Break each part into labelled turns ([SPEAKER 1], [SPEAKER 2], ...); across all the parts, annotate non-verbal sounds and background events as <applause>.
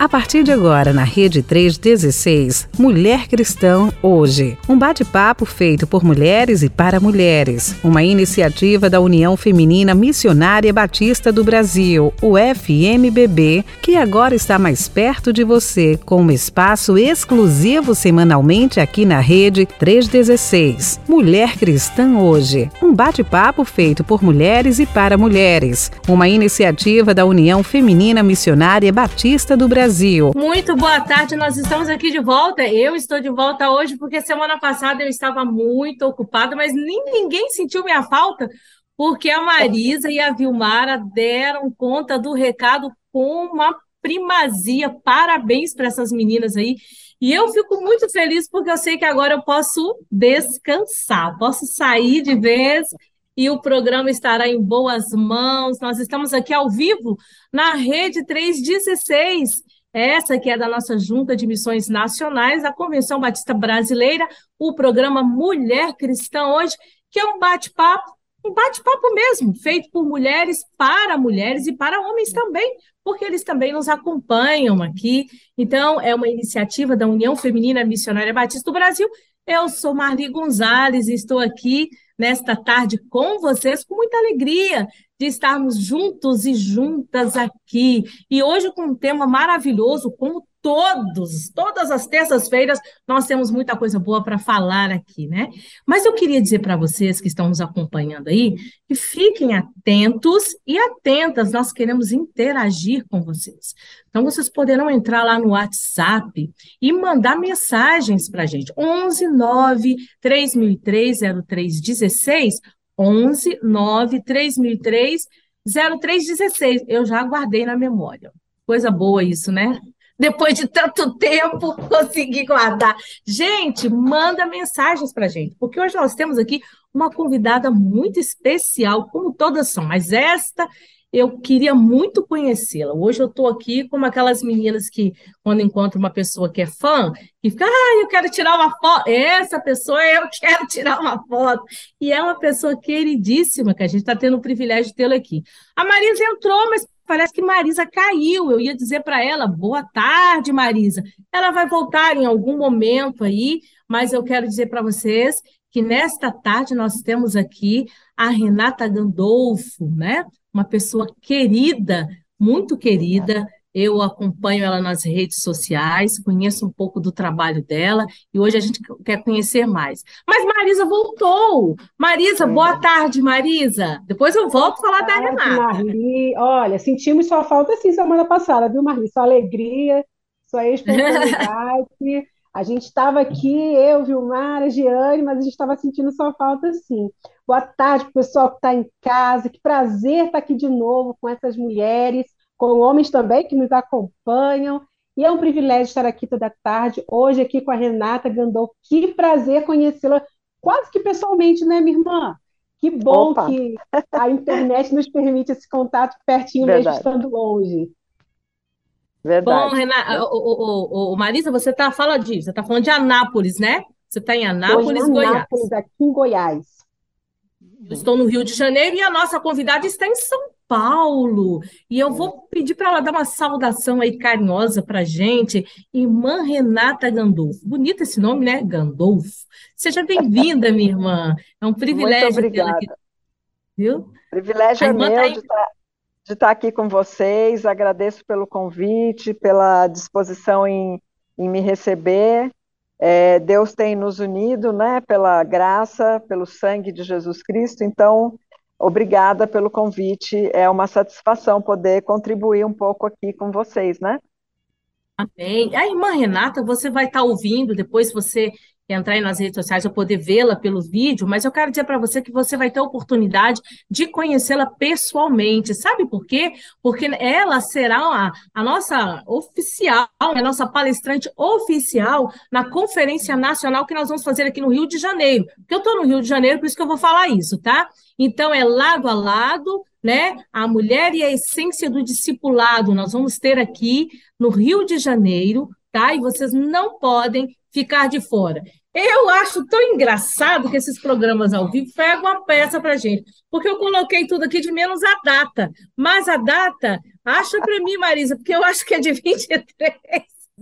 [SPEAKER 1] A partir de agora, na Rede 316, Mulher Cristã Hoje. Um bate-papo feito por mulheres e para mulheres. Uma iniciativa da União Feminina Missionária Batista do Brasil, o FMBB, que agora está mais perto de você, com um espaço exclusivo semanalmente aqui na Rede 316. Mulher Cristã Hoje. Um bate-papo feito por mulheres e para mulheres. Uma iniciativa da União Feminina Missionária Batista do Brasil Brasil.
[SPEAKER 2] Muito boa tarde, nós estamos aqui de volta. Eu estou de volta hoje porque semana passada eu estava muito ocupada, mas nem ninguém sentiu minha falta, porque a Marisa e a Vilmara deram conta do recado com uma primazia. Parabéns para essas meninas aí. E eu fico muito feliz porque eu sei que agora eu posso descansar, posso sair de vez e o programa estará em boas mãos. Nós estamos aqui ao vivo na Rede 316 essa que é da nossa Junta de Missões Nacionais, a Convenção Batista Brasileira, o programa Mulher Cristã hoje, que é um bate-papo, um bate-papo mesmo, feito por mulheres, para mulheres e para homens também, porque eles também nos acompanham aqui. Então, é uma iniciativa da União Feminina Missionária Batista do Brasil. Eu sou Marli Gonzalez e estou aqui nesta tarde com vocês com muita alegria de estarmos juntos e juntas aqui. E hoje com um tema maravilhoso, como todos, todas as terças-feiras, nós temos muita coisa boa para falar aqui, né? Mas eu queria dizer para vocês que estão nos acompanhando aí, que fiquem atentos e atentas, nós queremos interagir com vocês. Então, vocês poderão entrar lá no WhatsApp e mandar mensagens para a gente. 11 9 3003 0316 11 9 3003 0316. Eu já guardei na memória. Coisa boa isso, né? Depois de tanto tempo, <laughs> consegui guardar. Gente, manda mensagens para gente, porque hoje nós temos aqui uma convidada muito especial, como todas são, mas esta eu queria muito conhecê-la. Hoje eu estou aqui como aquelas meninas que, quando encontram uma pessoa que é fã, que fica, ah, eu quero tirar uma foto. Essa pessoa, eu quero tirar uma foto. E é uma pessoa queridíssima, que a gente está tendo o privilégio de tê-la aqui. A Marisa entrou, mas parece que Marisa caiu. Eu ia dizer para ela, boa tarde, Marisa. Ela vai voltar em algum momento aí, mas eu quero dizer para vocês que nesta tarde nós temos aqui a Renata Gandolfo, né? Uma pessoa querida, muito querida. Eu acompanho ela nas redes sociais, conheço um pouco do trabalho dela e hoje a gente quer conhecer mais. Mas Marisa voltou. Marisa, boa tarde, Marisa. Depois eu volto a falar
[SPEAKER 3] tarde,
[SPEAKER 2] da Renata.
[SPEAKER 3] Marli. Olha, sentimos sua falta sim semana passada, viu, Marli? Sua alegria, sua <laughs> espontaneidade. A gente estava aqui, eu, Vilmar, a Giane, mas a gente estava sentindo sua falta sim. Boa tarde, pessoal que está em casa. Que prazer estar aqui de novo com essas mulheres, com homens também que nos acompanham. E é um privilégio estar aqui toda tarde, hoje aqui com a Renata Gandol. Que prazer conhecê-la quase que pessoalmente, né, minha irmã? Que bom Opa. que a internet nos permite esse contato pertinho Verdade. mesmo, estando longe.
[SPEAKER 2] Verdade. Bom, Renata, o, o, o, Marisa, você tá, fala disso, você está falando de Anápolis, né? Você está em Anápolis,
[SPEAKER 3] em
[SPEAKER 2] Goiás.
[SPEAKER 3] Anápolis, aqui em Goiás.
[SPEAKER 2] Eu estou no Rio de Janeiro e a nossa convidada está em São Paulo. E eu vou pedir para ela dar uma saudação aí carinhosa para a gente. Irmã Renata Gandolfo. Bonito esse nome, né? Gandolfo. Seja bem-vinda, minha irmã. É um privilégio. Muito
[SPEAKER 4] obrigada. Aqui, viu? Privilégio é meu tá de estar de estar aqui com vocês. Agradeço pelo convite, pela disposição em, em me receber. É, Deus tem nos unido, né, pela graça, pelo sangue de Jesus Cristo. Então, obrigada pelo convite. É uma satisfação poder contribuir um pouco aqui com vocês, né?
[SPEAKER 2] Amém. A irmã Renata, você vai estar ouvindo, depois você entrar aí nas redes sociais ou poder vê-la pelo vídeo, mas eu quero dizer para você que você vai ter a oportunidade de conhecê-la pessoalmente. Sabe por quê? Porque ela será a, a nossa oficial, a nossa palestrante oficial na Conferência Nacional que nós vamos fazer aqui no Rio de Janeiro. Porque eu estou no Rio de Janeiro, por isso que eu vou falar isso, tá? Então, é lado a lado, né? A mulher e a essência do discipulado. Nós vamos ter aqui no Rio de Janeiro, tá? E vocês não podem ficar de fora. Eu acho tão engraçado que esses programas ao vivo pegam uma peça para gente, porque eu coloquei tudo aqui de menos a data, mas a data, acha para mim, Marisa, porque eu acho que é de 23.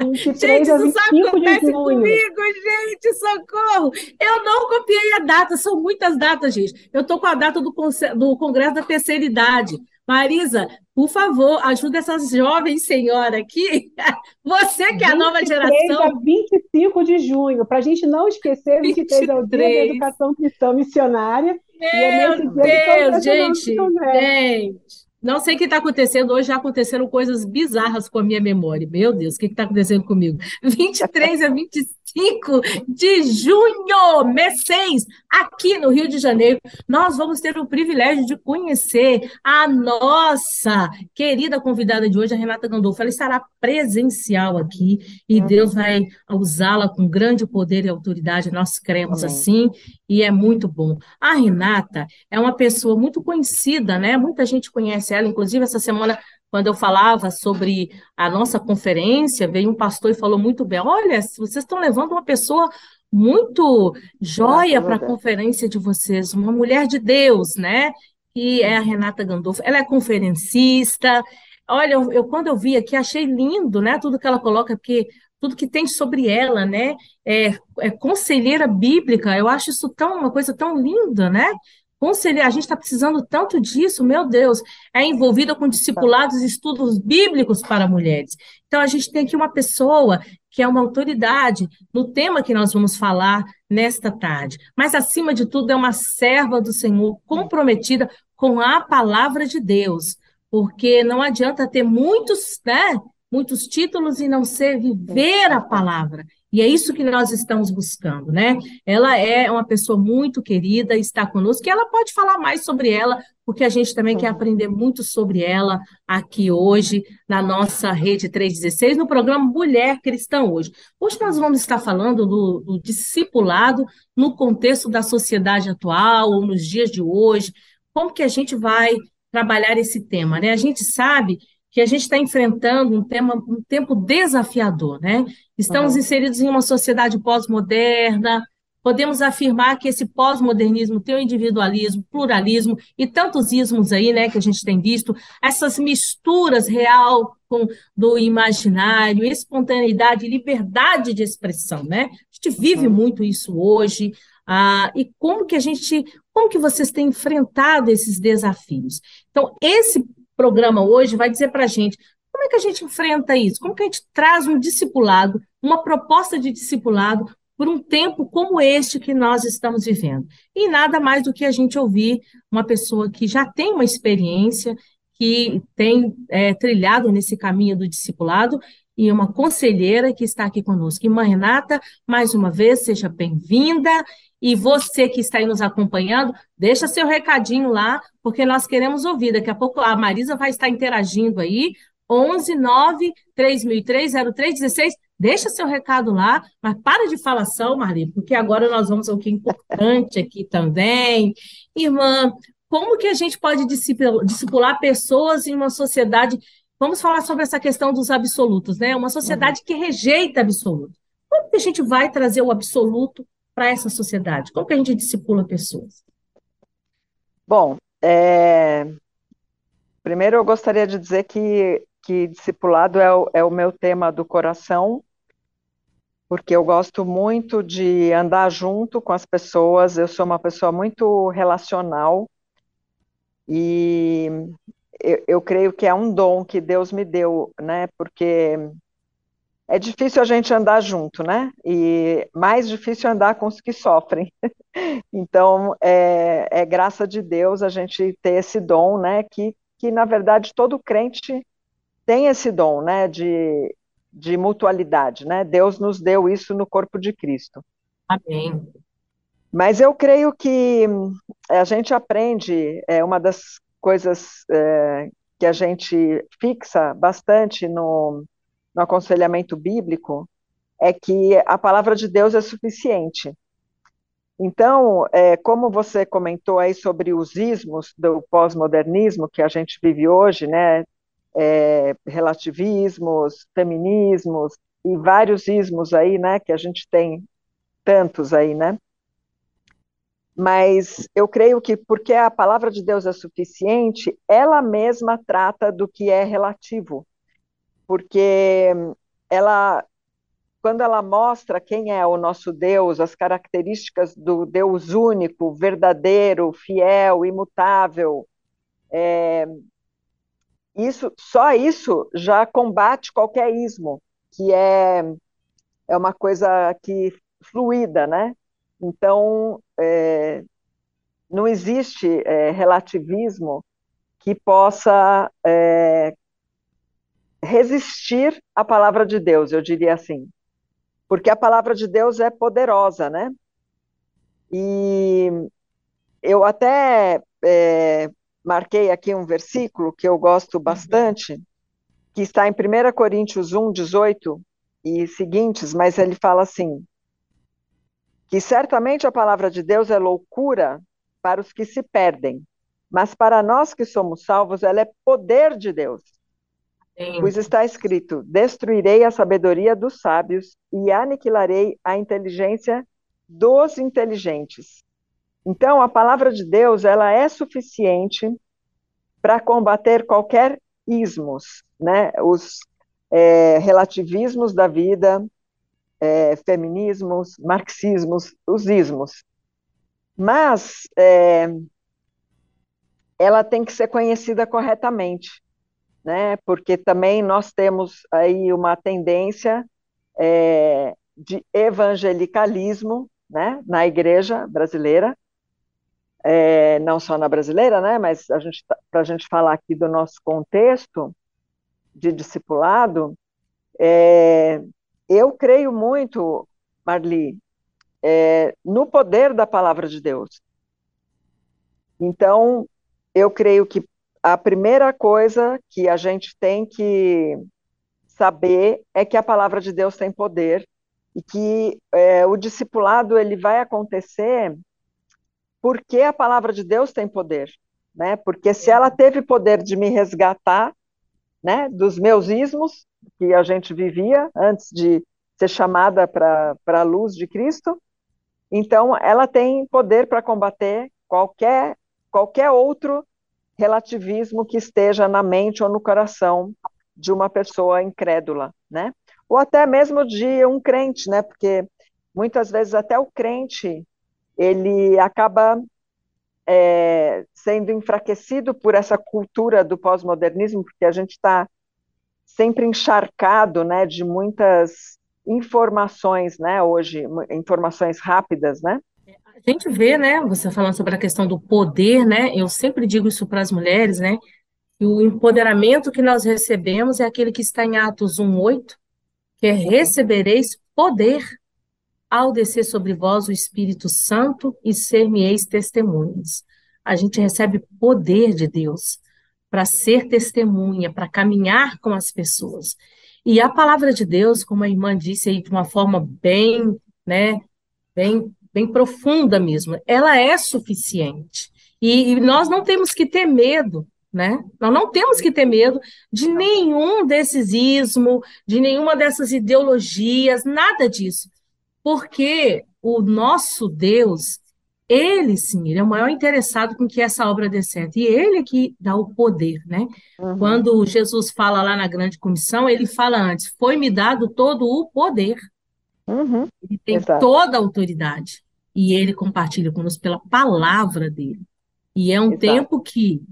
[SPEAKER 3] 23 gente, isso que acontece
[SPEAKER 2] comigo, gente, socorro! Eu não copiei a data, são muitas datas, gente. Eu estou com a data do, do Congresso da Terceira Idade. Marisa, por favor, ajuda essas jovens senhoras aqui. <laughs> Você que é a nova geração.
[SPEAKER 3] a 25 de junho, para a gente não esquecer, 23, 23 é o Dia da Educação Cristã Missionária.
[SPEAKER 2] Meu é Deus, gente, gente. Não sei o que está acontecendo. Hoje já aconteceram coisas bizarras com a minha memória. Meu Deus, o que está acontecendo comigo? <laughs> 23 a 25 de junho, mês 6, aqui no Rio de Janeiro, nós vamos ter o privilégio de conhecer a nossa querida convidada de hoje, a Renata Gandolfo. Ela estará presencial aqui e Deus vai usá-la com grande poder e autoridade. Nós cremos assim e é muito bom. A Renata é uma pessoa muito conhecida, né? Muita gente conhece ela, inclusive essa semana, quando eu falava sobre a nossa conferência, veio um pastor e falou muito bem: olha, vocês estão levando uma pessoa muito joia para a conferência de vocês, uma mulher de Deus, né? Que é a Renata Gandolfo. Ela é conferencista. Olha, eu, eu, quando eu vi aqui, achei lindo, né? Tudo que ela coloca, porque tudo que tem sobre ela, né? É, é conselheira bíblica, eu acho isso tão uma coisa tão linda, né? Conselheira, a gente está precisando tanto disso, meu Deus, é envolvida com discipulados estudos bíblicos para mulheres. Então, a gente tem aqui uma pessoa que é uma autoridade no tema que nós vamos falar nesta tarde. Mas, acima de tudo, é uma serva do Senhor, comprometida com a palavra de Deus, porque não adianta ter muitos, né? muitos títulos e não ser viver a palavra. E é isso que nós estamos buscando, né? Ela é uma pessoa muito querida, está conosco, e ela pode falar mais sobre ela, porque a gente também quer aprender muito sobre ela aqui hoje, na nossa Rede 316, no programa Mulher Cristã Hoje. Hoje nós vamos estar falando do, do discipulado no contexto da sociedade atual, ou nos dias de hoje, como que a gente vai trabalhar esse tema, né? A gente sabe que a gente está enfrentando um, tema, um tempo desafiador, né? Estamos uhum. inseridos em uma sociedade pós-moderna, podemos afirmar que esse pós-modernismo tem o individualismo, pluralismo e tantos ismos aí, né, que a gente tem visto, essas misturas real com do imaginário, espontaneidade, liberdade de expressão, né? A gente vive uhum. muito isso hoje. Ah, e como que a gente, como que vocês têm enfrentado esses desafios? Então, esse programa hoje vai dizer para a gente como é que a gente enfrenta isso, como que a gente traz um discipulado, uma proposta de discipulado por um tempo como este que nós estamos vivendo. E nada mais do que a gente ouvir uma pessoa que já tem uma experiência, que tem é, trilhado nesse caminho do discipulado e uma conselheira que está aqui conosco. Irmã Renata, mais uma vez, seja bem-vinda. E você que está aí nos acompanhando, deixa seu recadinho lá, porque nós queremos ouvir. Daqui a pouco a Marisa vai estar interagindo aí. 11 9 3003 0316. Deixa seu recado lá, mas para de falação, Marli, porque agora nós vamos ao que é importante aqui também. Irmã, como que a gente pode discipular pessoas em uma sociedade? Vamos falar sobre essa questão dos absolutos, né? Uma sociedade que rejeita absoluto. Como que a gente vai trazer o absoluto para essa sociedade? Como que a gente discipula pessoas?
[SPEAKER 4] Bom, é... primeiro eu gostaria de dizer que, que discipulado é o, é o meu tema do coração, porque eu gosto muito de andar junto com as pessoas, eu sou uma pessoa muito relacional, e eu, eu, creio que é um dom que Deus me deu, né? Porque é difícil a gente andar junto, né? E mais difícil andar com os que sofrem. <laughs> então, é, é, graça de Deus a gente ter esse dom, né? Que, que na verdade, todo crente tem esse dom, né? De, de mutualidade, né? Deus nos deu isso no corpo de Cristo.
[SPEAKER 2] Amém.
[SPEAKER 4] Mas eu creio que a gente aprende, é uma das coisas é, que a gente fixa bastante no, no aconselhamento bíblico é que a palavra de Deus é suficiente. Então, é, como você comentou aí sobre os ismos do pós-modernismo que a gente vive hoje, né, é, relativismos, feminismos e vários ismos aí, né, que a gente tem tantos aí, né? Mas eu creio que porque a palavra de Deus é suficiente, ela mesma trata do que é relativo. Porque ela quando ela mostra quem é o nosso Deus, as características do Deus único, verdadeiro, fiel, imutável, é, isso, só isso já combate qualquer ismo, que é, é uma coisa que fluida, né? Então, é, não existe é, relativismo que possa é, resistir à palavra de Deus, eu diria assim porque a palavra de Deus é poderosa, né? E eu até é, marquei aqui um versículo que eu gosto bastante, que está em 1 Coríntios 1, 18 e seguintes, mas ele fala assim: que certamente a palavra de Deus é loucura para os que se perdem, mas para nós que somos salvos, ela é poder de Deus Sim. Pois está escrito: Destruirei a sabedoria dos sábios e aniquilarei a inteligência dos inteligentes. Então, a palavra de Deus ela é suficiente para combater qualquer ismos, né? Os é, relativismos da vida, é, feminismos, marxismos, os ismos. Mas é, ela tem que ser conhecida corretamente né? Porque também nós temos aí uma tendência é, de evangelicalismo, né? Na igreja brasileira, é, não só na brasileira, né? Mas a gente tá, para gente falar aqui do nosso contexto de discipulado, é, eu creio muito, Marli, é, no poder da palavra de Deus. Então, eu creio que a primeira coisa que a gente tem que saber é que a palavra de Deus tem poder e que é, o discipulado ele vai acontecer porque a palavra de Deus tem poder, né? Porque se ela teve poder de me resgatar, né, dos meus ismos que a gente vivia antes de ser chamada para a luz de Cristo, então ela tem poder para combater qualquer qualquer outro relativismo que esteja na mente ou no coração de uma pessoa incrédula, né? Ou até mesmo de um crente, né? Porque muitas vezes até o crente ele acaba é, sendo enfraquecido por essa cultura do pós-modernismo, porque a gente está sempre encharcado, né, de muitas informações, né, hoje, informações rápidas, né,
[SPEAKER 2] a gente vê, né, você falando sobre a questão do poder, né, eu sempre digo isso para as mulheres, né, que o empoderamento que nós recebemos é aquele que está em Atos 1:8, que é recebereis poder ao descer sobre vós o Espírito Santo e ser-me-eis testemunhas. A gente recebe poder de Deus para ser testemunha, para caminhar com as pessoas. E a palavra de Deus, como a irmã disse aí de uma forma bem, né, bem bem profunda mesmo, ela é suficiente. E, e, nós não temos que ter medo, né? Nós não temos que ter medo de nenhum desses ismos, de nenhuma dessas ideologias, nada disso. Porque o nosso Deus, ele sim, ele é o maior interessado com que essa obra dê certo. E ele é que dá o poder, né? Uhum. Quando Jesus fala lá na grande comissão, ele fala antes: foi-me dado todo o poder. Uhum. Ele tem Exato. toda a autoridade. E ele compartilha conosco pela palavra dele. E é um Exato. tempo que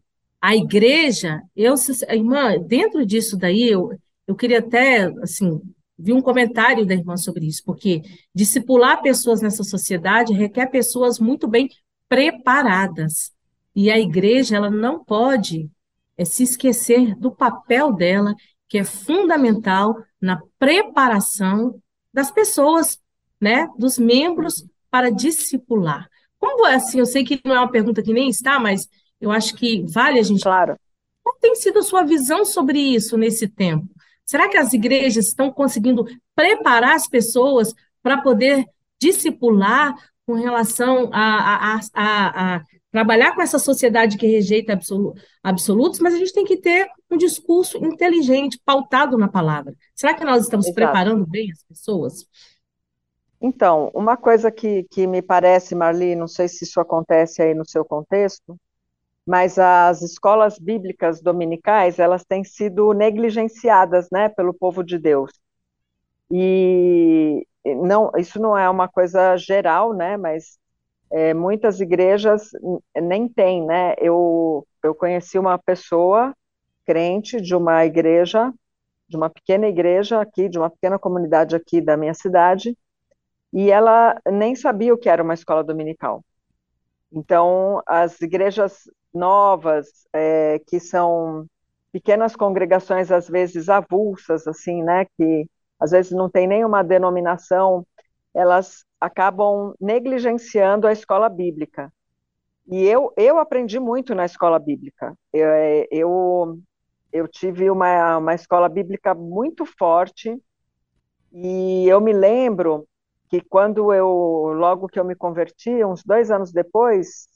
[SPEAKER 2] a igreja, eu, irmã, dentro disso daí, eu, eu queria até, assim, vi um comentário da irmã sobre isso, porque discipular pessoas nessa sociedade requer pessoas muito bem preparadas. E a igreja, ela não pode é, se esquecer do papel dela, que é fundamental na preparação das pessoas, né, dos membros para discipular. Como é assim? Eu sei que não é uma pergunta que nem está, mas eu acho que vale a gente.
[SPEAKER 4] Claro.
[SPEAKER 2] Qual tem sido a sua visão sobre isso nesse tempo? Será que as igrejas estão conseguindo preparar as pessoas para poder discipular com relação a, a, a, a, trabalhar com essa sociedade que rejeita absolutos, mas a gente tem que ter um discurso inteligente, pautado na palavra. Será que nós estamos Exato. preparando bem as pessoas?
[SPEAKER 4] Então, uma coisa que, que me parece, Marli, não sei se isso acontece aí no seu contexto, mas as escolas bíblicas dominicais, elas têm sido negligenciadas, né, pelo povo de Deus. E não, isso não é uma coisa geral, né, mas é, muitas igrejas nem têm, né, eu, eu conheci uma pessoa crente de uma igreja, de uma pequena igreja aqui, de uma pequena comunidade aqui da minha cidade, e ela nem sabia o que era uma escola dominical. Então, as igrejas novas, é, que são pequenas congregações, às vezes avulsas, assim, né, que às vezes não tem nenhuma denominação, elas acabam negligenciando a escola bíblica. E eu, eu aprendi muito na escola bíblica. Eu, é, eu, eu tive uma, uma escola bíblica muito forte, e eu me lembro que quando eu, logo que eu me converti, uns dois anos depois,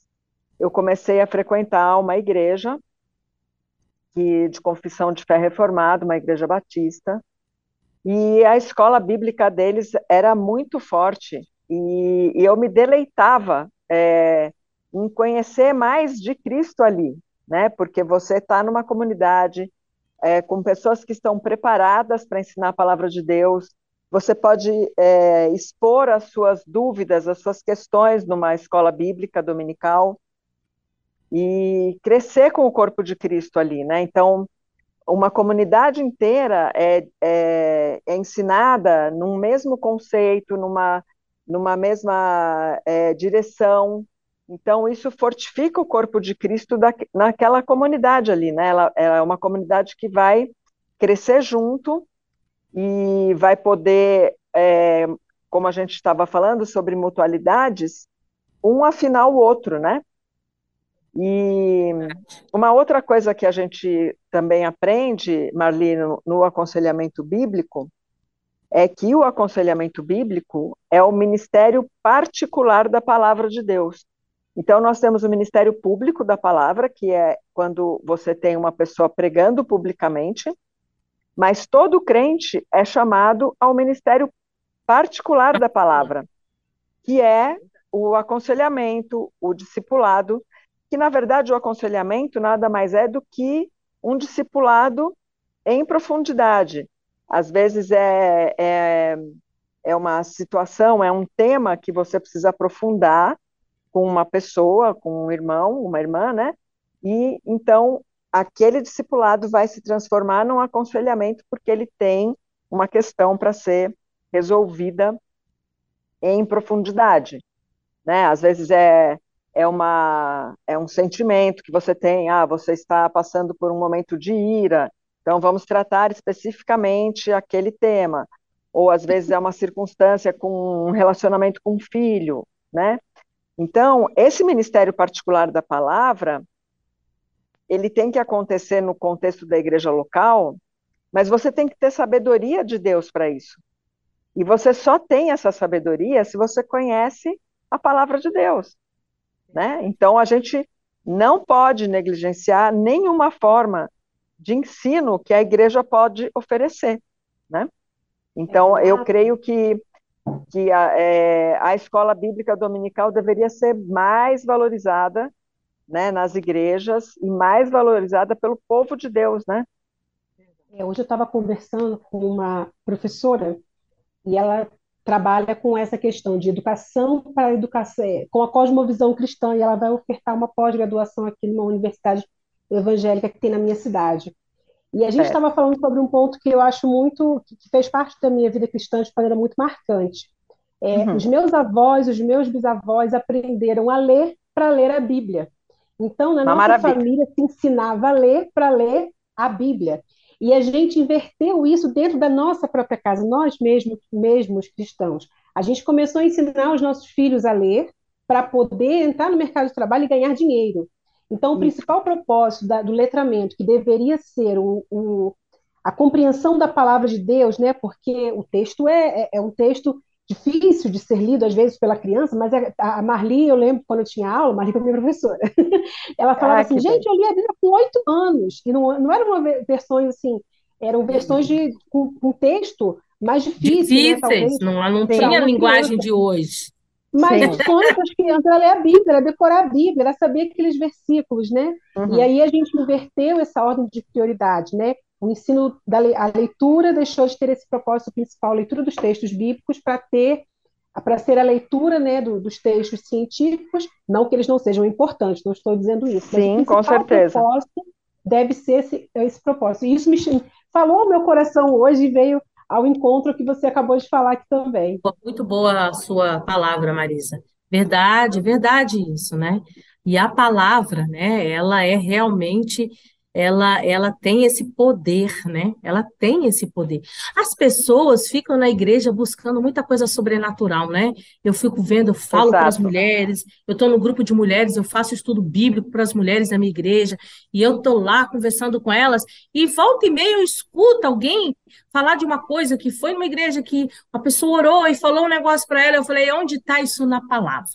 [SPEAKER 4] eu comecei a frequentar uma igreja que, de confissão de fé reformada, uma igreja batista, e a escola bíblica deles era muito forte, e, e eu me deleitava é, em conhecer mais de Cristo ali, né? Porque você está numa comunidade é, com pessoas que estão preparadas para ensinar a palavra de Deus, você pode é, expor as suas dúvidas, as suas questões numa escola bíblica dominical e crescer com o corpo de Cristo ali, né? Então, uma comunidade inteira é, é, é ensinada num mesmo conceito, numa, numa mesma é, direção. Então, isso fortifica o corpo de Cristo da, naquela comunidade ali, né? Ela, ela é uma comunidade que vai crescer junto e vai poder, é, como a gente estava falando sobre mutualidades, um afinar o outro, né? E uma outra coisa que a gente também aprende, Marli, no, no aconselhamento bíblico, é que o aconselhamento bíblico é o ministério particular da palavra de Deus. Então, nós temos o ministério público da palavra, que é quando você tem uma pessoa pregando publicamente, mas todo crente é chamado ao ministério particular da palavra, que é o aconselhamento, o discipulado, que na verdade o aconselhamento nada mais é do que um discipulado em profundidade. Às vezes é, é, é uma situação, é um tema que você precisa aprofundar com uma pessoa, com um irmão, uma irmã, né? E então aquele discipulado vai se transformar num aconselhamento porque ele tem uma questão para ser resolvida em profundidade, né? Às vezes é é uma é um sentimento que você tem, ah, você está passando por um momento de ira, então vamos tratar especificamente aquele tema. Ou às vezes é uma circunstância com um relacionamento com um filho, né? Então, esse ministério particular da palavra, ele tem que acontecer no contexto da igreja local, mas você tem que ter sabedoria de Deus para isso. E você só tem essa sabedoria se você conhece a palavra de Deus. Né? Então, a gente não pode negligenciar nenhuma forma de ensino que a igreja pode oferecer. Né? Então, eu creio que, que a, é, a escola bíblica dominical deveria ser mais valorizada né, nas igrejas e mais valorizada pelo povo de Deus, né?
[SPEAKER 3] É, hoje eu estava conversando com uma professora e ela trabalha com essa questão de educação para educação, é, com a cosmovisão cristã, e ela vai ofertar uma pós-graduação aqui numa universidade evangélica que tem na minha cidade. E a gente estava é. falando sobre um ponto que eu acho muito, que fez parte da minha vida cristã de maneira muito marcante. É, uhum. Os meus avós, os meus bisavós aprenderam a ler para ler a Bíblia. Então, na Uma nossa maravilha. família se ensinava a ler para ler a Bíblia. E a gente inverteu isso dentro da nossa própria casa, nós mesmos, mesmos cristãos. A gente começou a ensinar os nossos filhos a ler para poder entrar no mercado de trabalho e ganhar dinheiro. Então, o principal propósito da, do letramento, que deveria ser a compreensão da palavra de Deus, né? porque o texto é, é, é um texto difícil de ser lido às vezes pela criança, mas é, a Marli, eu lembro quando eu tinha aula, Marli foi minha professora, <laughs> ela falava ah, assim, gente, eu li a Bíblia com oito anos, e não, não eram versões assim, eram versões de, com, com texto
[SPEAKER 2] mais difícil, né, Difíceis, né, não, não tinha a linguagem criança. de hoje.
[SPEAKER 3] Mas Sim. o sonho das crianças era ler a Bíblia, era decorar a Bíblia, era saber aqueles versículos, né? Uhum. E aí a gente inverteu essa ordem de prioridade, né? O ensino da a leitura deixou de ter esse propósito principal, a leitura dos textos bíblicos, para ter para ser a leitura né, do, dos textos científicos, não que eles não sejam importantes, não estou dizendo isso.
[SPEAKER 4] Sim, com certeza.
[SPEAKER 3] Deve ser esse, esse propósito. E isso me falou ao meu coração hoje e veio ao encontro que você acabou de falar aqui também.
[SPEAKER 2] Muito boa a sua palavra, Marisa. Verdade, verdade isso, né? E a palavra, né, ela é realmente ela, ela tem esse poder, né? Ela tem esse poder. As pessoas ficam na igreja buscando muita coisa sobrenatural, né? Eu fico vendo, eu falo para as mulheres, eu estou no grupo de mulheres, eu faço estudo bíblico para as mulheres da minha igreja, e eu estou lá conversando com elas, e volta e meia eu escuto alguém falar de uma coisa que foi numa igreja que a pessoa orou e falou um negócio para ela, eu falei, onde está isso na palavra?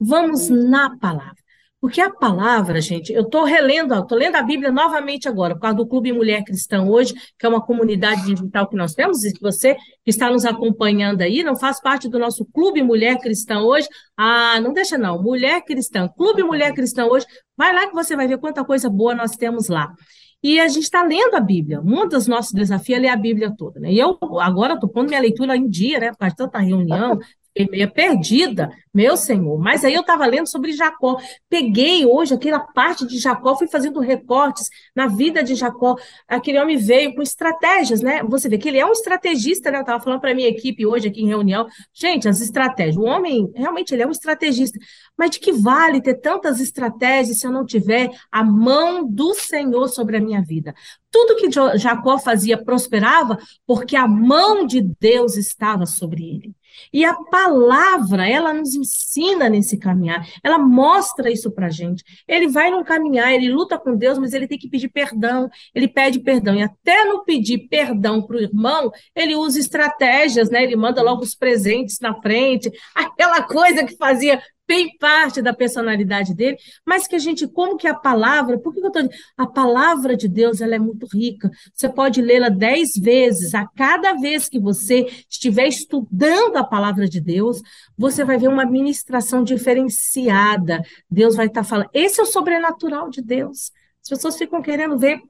[SPEAKER 2] Vamos na palavra. Porque a palavra, gente, eu estou relendo, estou lendo a Bíblia novamente agora, por causa do Clube Mulher Cristã hoje, que é uma comunidade digital que nós temos, e que você que está nos acompanhando aí, não faz parte do nosso Clube Mulher Cristã hoje. Ah, não deixa não, Mulher Cristã, Clube Mulher Cristã hoje, vai lá que você vai ver quanta coisa boa nós temos lá. E a gente está lendo a Bíblia. Um dos nossos desafios é ler a Bíblia toda. Né? E eu agora estou pondo minha leitura em dia, né? Por causa de tanta reunião, fiquei meio perdida, meu Senhor. Mas aí eu estava lendo sobre Jacó. Peguei hoje aquela parte de Jacó, fui fazendo recortes na vida de Jacó. Aquele homem veio com estratégias, né? Você vê que ele é um estrategista, né? Eu estava falando para a minha equipe hoje aqui em reunião. Gente, as estratégias. O homem, realmente, ele é um estrategista. Mas de que vale ter tantas estratégias se eu não tiver a mão do Senhor sobre a minha vida? Tudo que Jacó fazia prosperava porque a mão de Deus estava sobre ele. E a palavra, ela nos ensina nesse caminhar, ela mostra isso para gente. Ele vai num caminhar, ele luta com Deus, mas ele tem que pedir perdão, ele pede perdão. E até no pedir perdão para o irmão, ele usa estratégias, né? Ele manda logo os presentes na frente, aquela coisa que fazia tem parte da personalidade dele, mas que a gente, como que a palavra, por que eu estou A palavra de Deus, ela é muito rica. Você pode lê-la dez vezes. A cada vez que você estiver estudando a palavra de Deus, você vai ver uma ministração diferenciada. Deus vai estar tá falando. Esse é o sobrenatural de Deus. As pessoas ficam querendo ver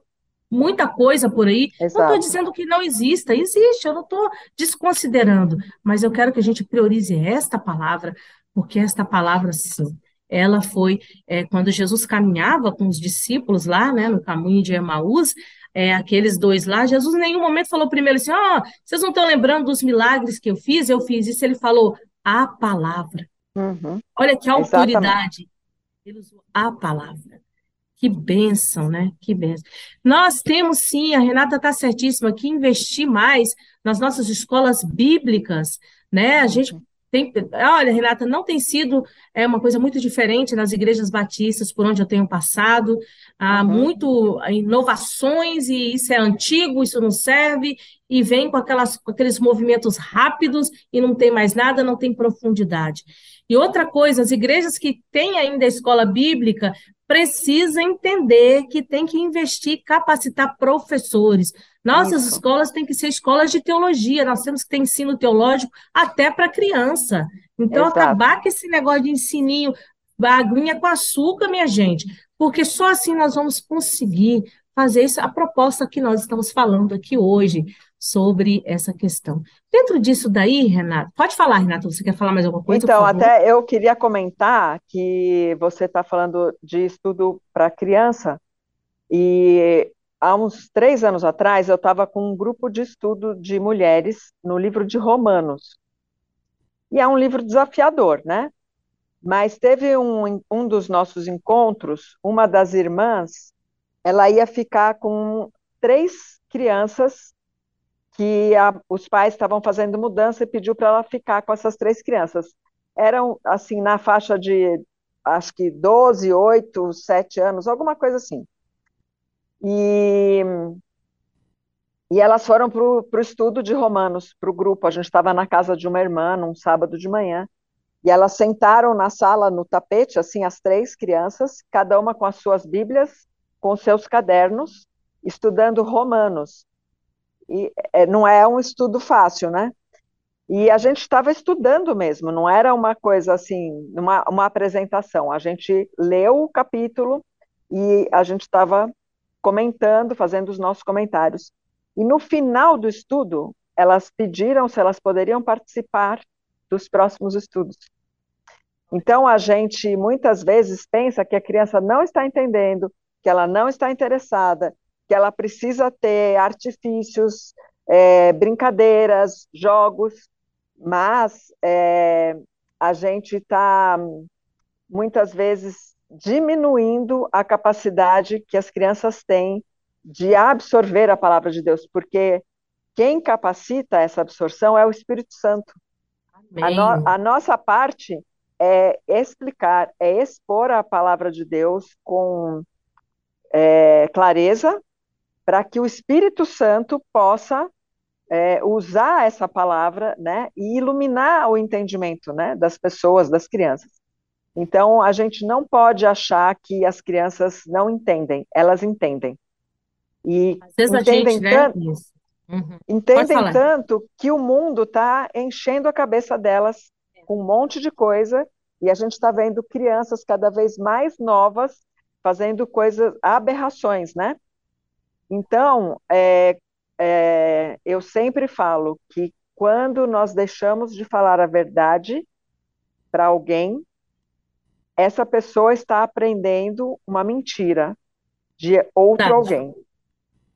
[SPEAKER 2] muita coisa por aí. Exato. Não estou dizendo que não exista, existe, eu não estou desconsiderando, mas eu quero que a gente priorize esta palavra, porque esta palavra, sim, ela foi, é, quando Jesus caminhava com os discípulos lá, né, no caminho de Emaús, é, aqueles dois lá, Jesus em nenhum momento falou primeiro assim, ó, oh, vocês não estão lembrando dos milagres que eu fiz? Eu fiz isso. Ele falou, a palavra. Uhum. Olha que autoridade. Exatamente. Ele usou a palavra. Que bênção, né? Que bênção. Nós temos sim, a Renata está certíssima, que investir mais nas nossas escolas bíblicas, né? A gente uhum. Tem, olha, Renata, não tem sido é, uma coisa muito diferente nas igrejas batistas por onde eu tenho passado. Há uhum. muito inovações e isso é antigo, isso não serve, e vem com, aquelas, com aqueles movimentos rápidos e não tem mais nada, não tem profundidade. E outra coisa, as igrejas que têm ainda a escola bíblica precisam entender que tem que investir, capacitar professores. Nossas Isso. escolas têm que ser escolas de teologia, nós temos que ter ensino teológico até para criança. Então, Exato. acabar com esse negócio de ensininho, bagunha com açúcar, minha gente, porque só assim nós vamos conseguir fazer isso, a proposta que nós estamos falando aqui hoje sobre essa questão. Dentro disso daí, Renato, pode falar, Renato, você quer falar mais alguma coisa?
[SPEAKER 4] Então, até eu queria comentar que você está falando de estudo para criança, e há uns três anos atrás, eu estava com um grupo de estudo de mulheres no livro de Romanos. E é um livro desafiador, né? Mas teve um, um dos nossos encontros, uma das irmãs, ela ia ficar com três crianças que a, os pais estavam fazendo mudança e pediu para ela ficar com essas três crianças. Eram, assim, na faixa de, acho que 12, 8, 7 anos, alguma coisa assim. E, e elas foram para o estudo de Romanos, para o grupo. A gente estava na casa de uma irmã, num sábado de manhã, e elas sentaram na sala, no tapete, assim, as três crianças, cada uma com as suas Bíblias, com seus cadernos, estudando Romanos. e é, não é um estudo fácil, né? E a gente estava estudando mesmo, não era uma coisa assim, uma, uma apresentação. A gente leu o capítulo e a gente estava comentando, fazendo os nossos comentários. E no final do estudo, elas pediram se elas poderiam participar dos próximos estudos. Então, a gente muitas vezes pensa que a criança não está entendendo, que ela não está interessada, que ela precisa ter artifícios, é, brincadeiras, jogos, mas é, a gente está muitas vezes diminuindo a capacidade que as crianças têm de absorver a palavra de Deus, porque quem capacita essa absorção é o Espírito Santo. A, no, a, nossa parte é explicar, é expor a palavra de Deus com é, clareza, para que o Espírito Santo possa é, usar essa palavra, né, e iluminar o entendimento, né, das pessoas, das crianças. Então, a gente não pode achar que as crianças não entendem, elas entendem. E entendem gente, né, tanto, né? uhum. entendem tanto que o mundo está enchendo a cabeça delas com um monte de coisa, e a gente está vendo crianças cada vez mais novas fazendo coisas, aberrações, né? Então, é, é, eu sempre falo que quando nós deixamos de falar a verdade para alguém, essa pessoa está aprendendo uma mentira de outro tá. alguém.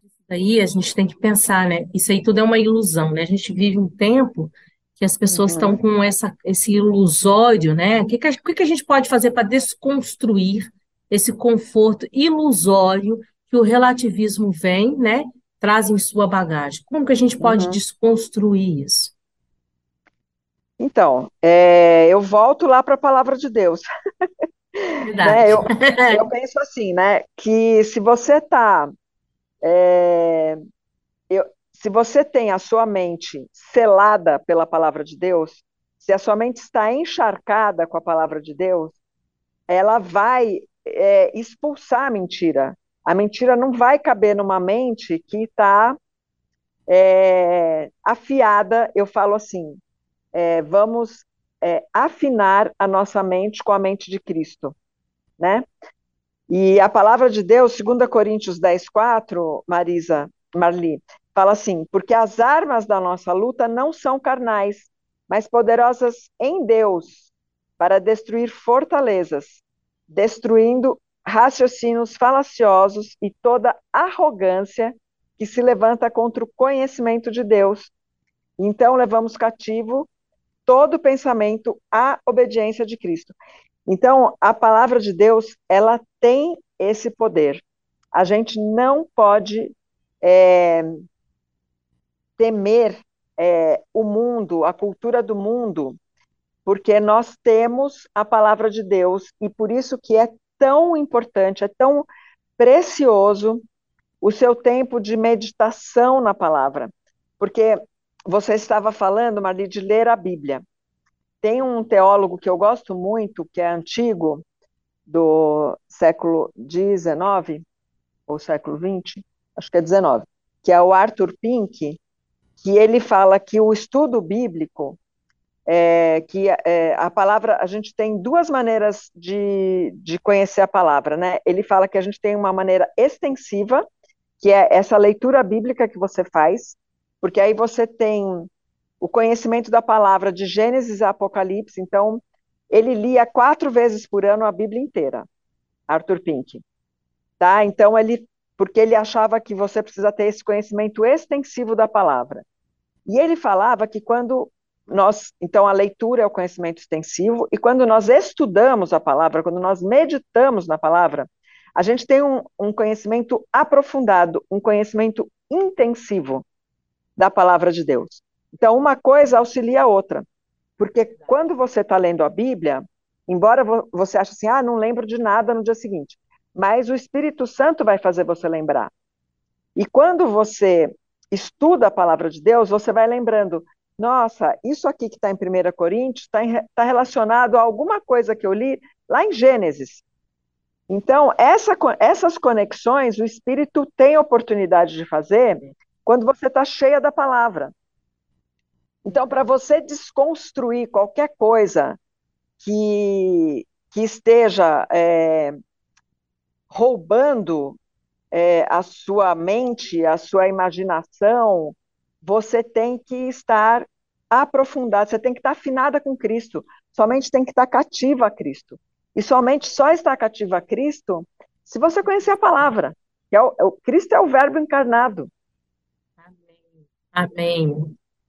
[SPEAKER 2] Isso aí a gente tem que pensar, né? Isso aí tudo é uma ilusão, né? A gente vive um tempo que as pessoas uhum. estão com essa, esse ilusório, né? O que, que, a, o que a gente pode fazer para desconstruir esse conforto ilusório que o relativismo vem, né? Traz em sua bagagem. Como que a gente pode uhum. desconstruir isso?
[SPEAKER 4] Então, é, eu volto lá para a palavra de Deus. <laughs> né, eu, eu, <laughs> penso assim, né? Que se você está. É, se você tem a sua mente selada pela palavra de Deus, se a sua mente está encharcada com a palavra de Deus, ela vai é, expulsar a mentira. A mentira não vai caber numa mente que está é, afiada. Eu falo assim: é, vamos é, afinar a nossa mente com a mente de Cristo, né? E a palavra de Deus, 2 Coríntios 10, 4, Marisa, Marli, fala assim: porque as armas da nossa luta não são carnais, mas poderosas em Deus para destruir fortalezas, destruindo raciocínios falaciosos e toda arrogância que se levanta contra o conhecimento de Deus. Então levamos cativo todo pensamento à obediência de Cristo. Então, a palavra de Deus, ela tem esse poder. A gente não pode é, temer é, o mundo, a cultura do mundo, porque nós temos a palavra de Deus e por isso que é tão importante, é tão precioso o seu tempo de meditação na palavra, porque você estava falando, Marli, de ler a Bíblia. Tem um teólogo que eu gosto muito, que é antigo, do século XIX, ou século XX, acho que é XIX, que é o Arthur Pink, que ele fala que o estudo bíblico, é, que é, a palavra, a gente tem duas maneiras de, de conhecer a palavra, né? Ele fala que a gente tem uma maneira extensiva, que é essa leitura bíblica que você faz, porque aí você tem o conhecimento da palavra de Gênesis a Apocalipse, então ele lia quatro vezes por ano a Bíblia inteira, Arthur Pink, tá? Então ele, porque ele achava que você precisa ter esse conhecimento extensivo da palavra. E ele falava que quando nós, então a leitura é o conhecimento extensivo, e quando nós estudamos a palavra, quando nós meditamos na palavra, a gente tem um, um conhecimento aprofundado, um conhecimento intensivo da palavra de Deus. Então, uma coisa auxilia a outra. Porque quando você está lendo a Bíblia, embora você ache assim, ah, não lembro de nada no dia seguinte, mas o Espírito Santo vai fazer você lembrar. E quando você estuda a palavra de Deus, você vai lembrando, nossa, isso aqui que está em 1 Coríntios está tá relacionado a alguma coisa que eu li lá em Gênesis. Então, essa, essas conexões o Espírito tem oportunidade de fazer quando você está cheia da palavra. Então, para você desconstruir qualquer coisa que, que esteja é, roubando é, a sua mente, a sua imaginação, você tem que estar aprofundada, você tem que estar afinada com Cristo, somente tem que estar cativa a Cristo. E somente só está cativa a Cristo se você conhecer a palavra. Que é o, é Cristo é o verbo encarnado.
[SPEAKER 2] Amém.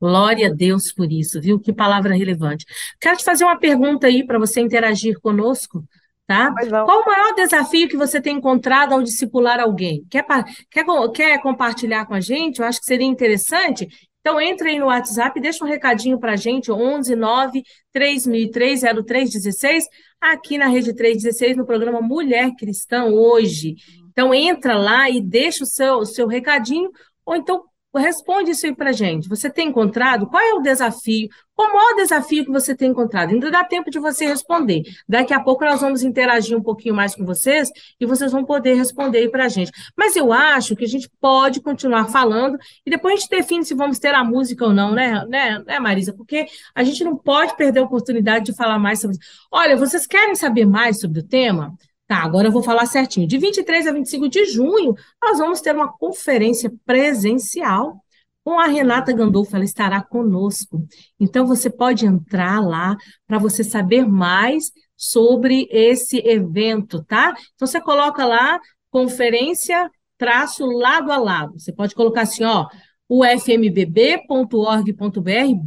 [SPEAKER 2] Glória a Deus por isso, viu? Que palavra relevante. Quero te fazer uma pergunta aí para você interagir conosco, tá? Qual o maior desafio que você tem encontrado ao discipular alguém? Quer, quer, quer compartilhar com a gente? Eu acho que seria interessante. Então, entre aí no WhatsApp deixa um recadinho para a gente, 11 9 3003 0316, aqui na Rede 316, no programa Mulher Cristã Hoje. Então, entra lá e deixa o seu, o seu recadinho, ou então responde isso aí para gente. Você tem encontrado? Qual é o desafio? Qual o maior desafio que você tem encontrado? Ainda dá tempo de você responder. Daqui a pouco nós vamos interagir um pouquinho mais com vocês e vocês vão poder responder aí para a gente. Mas eu acho que a gente pode continuar falando e depois a gente define se vamos ter a música ou não, né, né, né Marisa? Porque a gente não pode perder a oportunidade de falar mais sobre isso. Olha, vocês querem saber mais sobre o tema? Tá, agora eu vou falar certinho. De 23 a 25 de junho, nós vamos ter uma conferência presencial com a Renata Gandolfo, ela estará conosco. Então, você pode entrar lá para você saber mais sobre esse evento, tá? Então, você coloca lá, conferência, traço, lado a lado. Você pode colocar assim, ó, ufmbb.org.br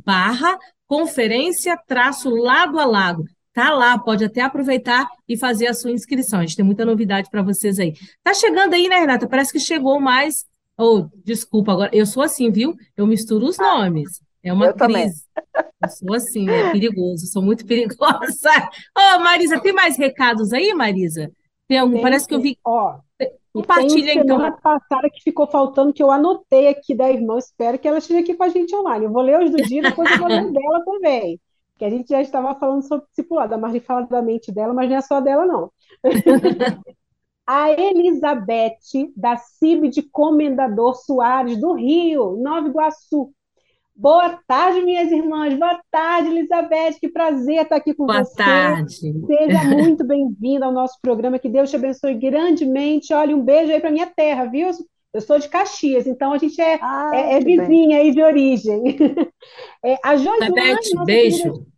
[SPEAKER 2] barra conferência, traço, lado a lado. Tá lá, pode até aproveitar e fazer a sua inscrição. A gente tem muita novidade para vocês aí. Tá chegando aí, né, Renata? Parece que chegou mais. Oh, desculpa, agora eu sou assim, viu? Eu misturo os nomes. É uma eu crise. Também. Eu sou assim, é perigoso, sou muito <laughs> perigosa. Ô, oh, Marisa, tem mais recados aí, Marisa? Tem algum? Tem, Parece que eu vi.
[SPEAKER 3] Ó, Compartilha tem então. semana passada que ficou faltando, que eu anotei aqui da irmã. Espero que ela esteja aqui com a gente online. Eu vou ler os do dia, depois eu vou ler dela também que a gente já estava falando sobre discipulado. A Marli fala da mente dela, mas não é só dela, não. <laughs> a Elizabeth, da CIB de Comendador Soares, do Rio, Nova Iguaçu. Boa tarde, minhas irmãs. Boa tarde, Elizabeth. Que prazer estar aqui com
[SPEAKER 2] Boa
[SPEAKER 3] você.
[SPEAKER 2] Boa tarde.
[SPEAKER 3] Seja <laughs> muito bem-vinda ao nosso programa. Que Deus te abençoe grandemente. Olha, um beijo aí para minha terra, viu? Eu sou de Caxias, então a gente é, ah, é, é vizinha aí de origem. <laughs>
[SPEAKER 2] É, a Josilane, beijo. Querida...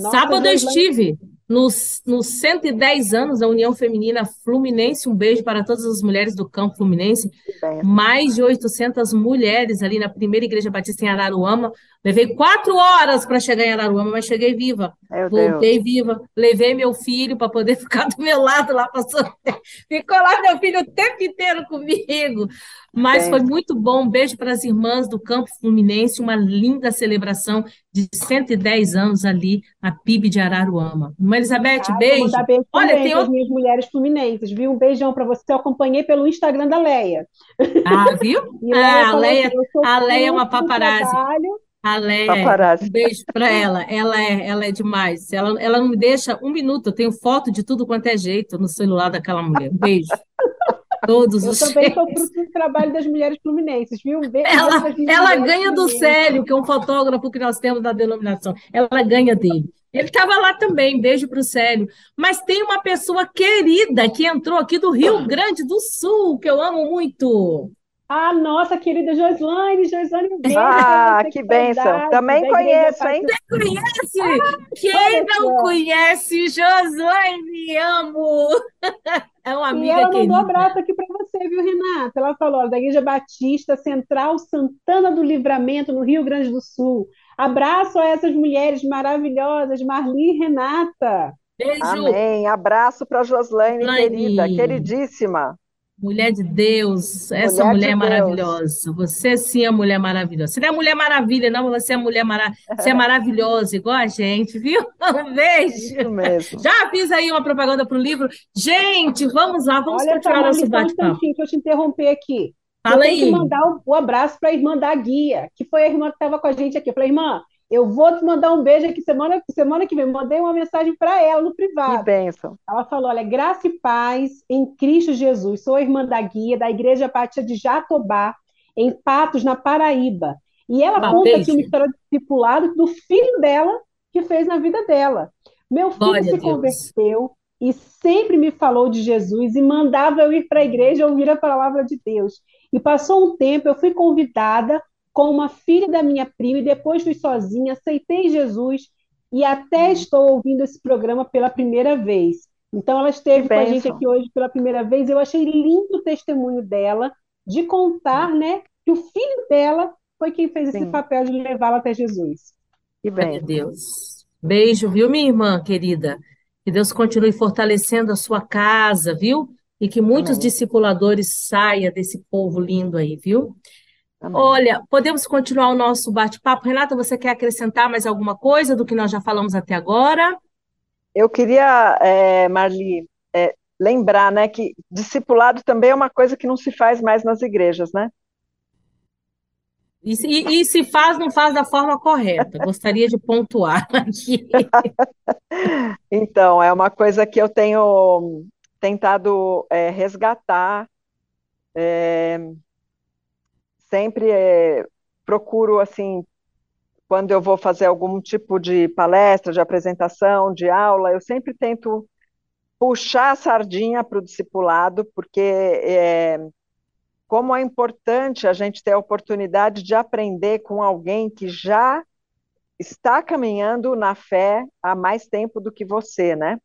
[SPEAKER 2] Nossa, Sábado eu estive nos, nos 110 anos da União Feminina Fluminense. Um beijo para todas as mulheres do campo fluminense. Mais de 800 mulheres ali na primeira Igreja Batista em Araruama. Levei quatro horas para chegar em Araruama, mas cheguei viva. Meu Voltei Deus. viva. Levei meu filho para poder <laughs> ficar do meu lado lá passando. Ficou lá meu filho o tempo inteiro comigo. Mas foi muito bom. Um beijo para as irmãs do Campo Fluminense. Uma linda celebração de 110 anos ali na PIB de Araruama. Uma Elizabeth, ah, beijo.
[SPEAKER 3] beijo Olha, tem outro... as minhas mulheres fluminenses, viu? Um beijão para você. Eu acompanhei pelo Instagram da Leia.
[SPEAKER 2] Ah, viu? <laughs> Ah, a Leia, assim, a Leia é uma paparazzi. Trabalho, a Léa, um beijo para ela. Ela é, ela é demais. Ela, ela não me deixa um minuto. Eu tenho foto de tudo quanto é jeito no celular daquela mulher. Um beijo. <laughs> Todos
[SPEAKER 3] eu
[SPEAKER 2] os
[SPEAKER 3] também sou fruto do trabalho das mulheres fluminenses, viu?
[SPEAKER 2] Beijo ela, ela ganha do Célio, que é um fotógrafo que nós temos da denominação. Ela ganha dele. Ele estava lá também, beijo para o Célio. Mas tem uma pessoa querida que entrou aqui do Rio Grande do Sul, que eu amo muito.
[SPEAKER 3] Ah, nossa querida Joslane, Joslane, um beijo.
[SPEAKER 4] Ah, que bênção. Também conheço, hein?
[SPEAKER 2] Você conhece? Ah, Quem não conhece Joslane, amo. <laughs> É uma amiga
[SPEAKER 3] e ela
[SPEAKER 2] mandou
[SPEAKER 3] um abraço aqui para você, viu, Renata? Ela falou, da Igreja Batista Central Santana do Livramento, no Rio Grande do Sul. Abraço a essas mulheres maravilhosas, Marli e Renata.
[SPEAKER 4] Beijo. Amém. Abraço para Joslane, querida, queridíssima.
[SPEAKER 2] Mulher de Deus, essa mulher, mulher de é maravilhosa. Deus. Você sim é mulher maravilhosa. Você não é mulher maravilha, não, você é mulher mara... você é maravilhosa, igual a gente, viu? <laughs> Um beijo. Já fiz aí uma propaganda para o livro. Gente, vamos lá, vamos Olha continuar nosso bate-papo.
[SPEAKER 3] Um deixa eu te interromper aqui.
[SPEAKER 2] Fala
[SPEAKER 3] eu
[SPEAKER 2] aí.
[SPEAKER 3] que mandar o, o abraço para a irmã da Guia, que foi a irmã que estava com a gente aqui. Eu falei, irmã, eu vou te mandar um beijo aqui semana, semana que vem. Mandei uma mensagem para ela no privado.
[SPEAKER 4] Que bênção.
[SPEAKER 3] Ela falou: olha, graça e paz em Cristo Jesus. Sou irmã da guia da Igreja Batista de Jatobá, em Patos, na Paraíba. E ela ah, conta aqui uma história de discipulado do filho dela que fez na vida dela. Meu filho Glória se converteu e sempre me falou de Jesus e mandava eu ir para a igreja ouvir a palavra de Deus. E passou um tempo, eu fui convidada com uma filha da minha prima e depois fui sozinha, aceitei Jesus e até hum. estou ouvindo esse programa pela primeira vez. Então ela esteve com a gente aqui hoje pela primeira vez. Eu achei lindo o testemunho dela de contar, né, que o filho dela foi quem fez Sim. esse papel de levá-la até Jesus.
[SPEAKER 2] Que bem, Deus. Beijo, viu, minha irmã querida? Que Deus continue fortalecendo a sua casa, viu? E que muitos Amém. discipuladores saiam desse povo lindo aí, viu? Amém. Olha, podemos continuar o nosso bate-papo. Renata, você quer acrescentar mais alguma coisa do que nós já falamos até agora?
[SPEAKER 4] Eu queria, é, Marli, é, lembrar, né, que discipulado também é uma coisa que não se faz mais nas igrejas, né?
[SPEAKER 2] E, e, e, se faz, não faz da forma correta. <laughs> Gostaria de pontuar aqui. <laughs>
[SPEAKER 4] então, é uma coisa que eu tenho tentado é, resgatar. É, sempre é, procuro, assim, quando eu vou fazer algum tipo de palestra, de apresentação, de aula, eu sempre tento puxar a sardinha para o discipulado, porque é, como é importante a gente ter a oportunidade de aprender com alguém que já está caminhando na fé há mais tempo do que você, né?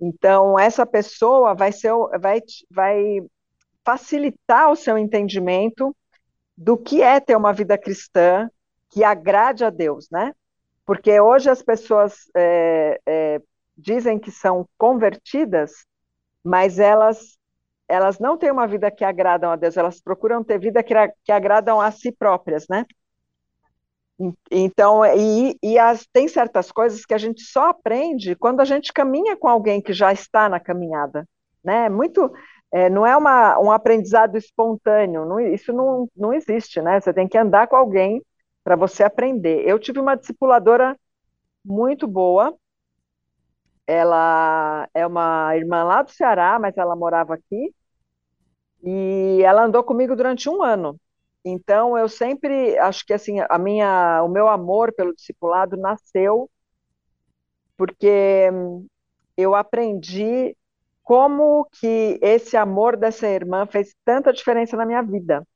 [SPEAKER 4] Então, essa pessoa vai, ser, vai, vai facilitar o seu entendimento do que é ter uma vida cristã que agrade a Deus, né? Porque hoje as pessoas é, é, dizem que são convertidas, mas elas elas não têm uma vida que agradam a Deus, elas procuram ter vida que, que agradam a si próprias, né? Então, e, e as, tem certas coisas que a gente só aprende quando a gente caminha com alguém que já está na caminhada, né? Muito, é, não é uma, um aprendizado espontâneo, não, isso não, não existe, né? Você tem que andar com alguém para você aprender. Eu tive uma discipuladora muito boa, ela é uma irmã lá do Ceará, mas ela morava aqui. E ela andou comigo durante um ano. Então eu sempre acho que assim a minha, o meu amor pelo discipulado nasceu porque eu aprendi como que esse amor dessa irmã fez tanta diferença na minha vida.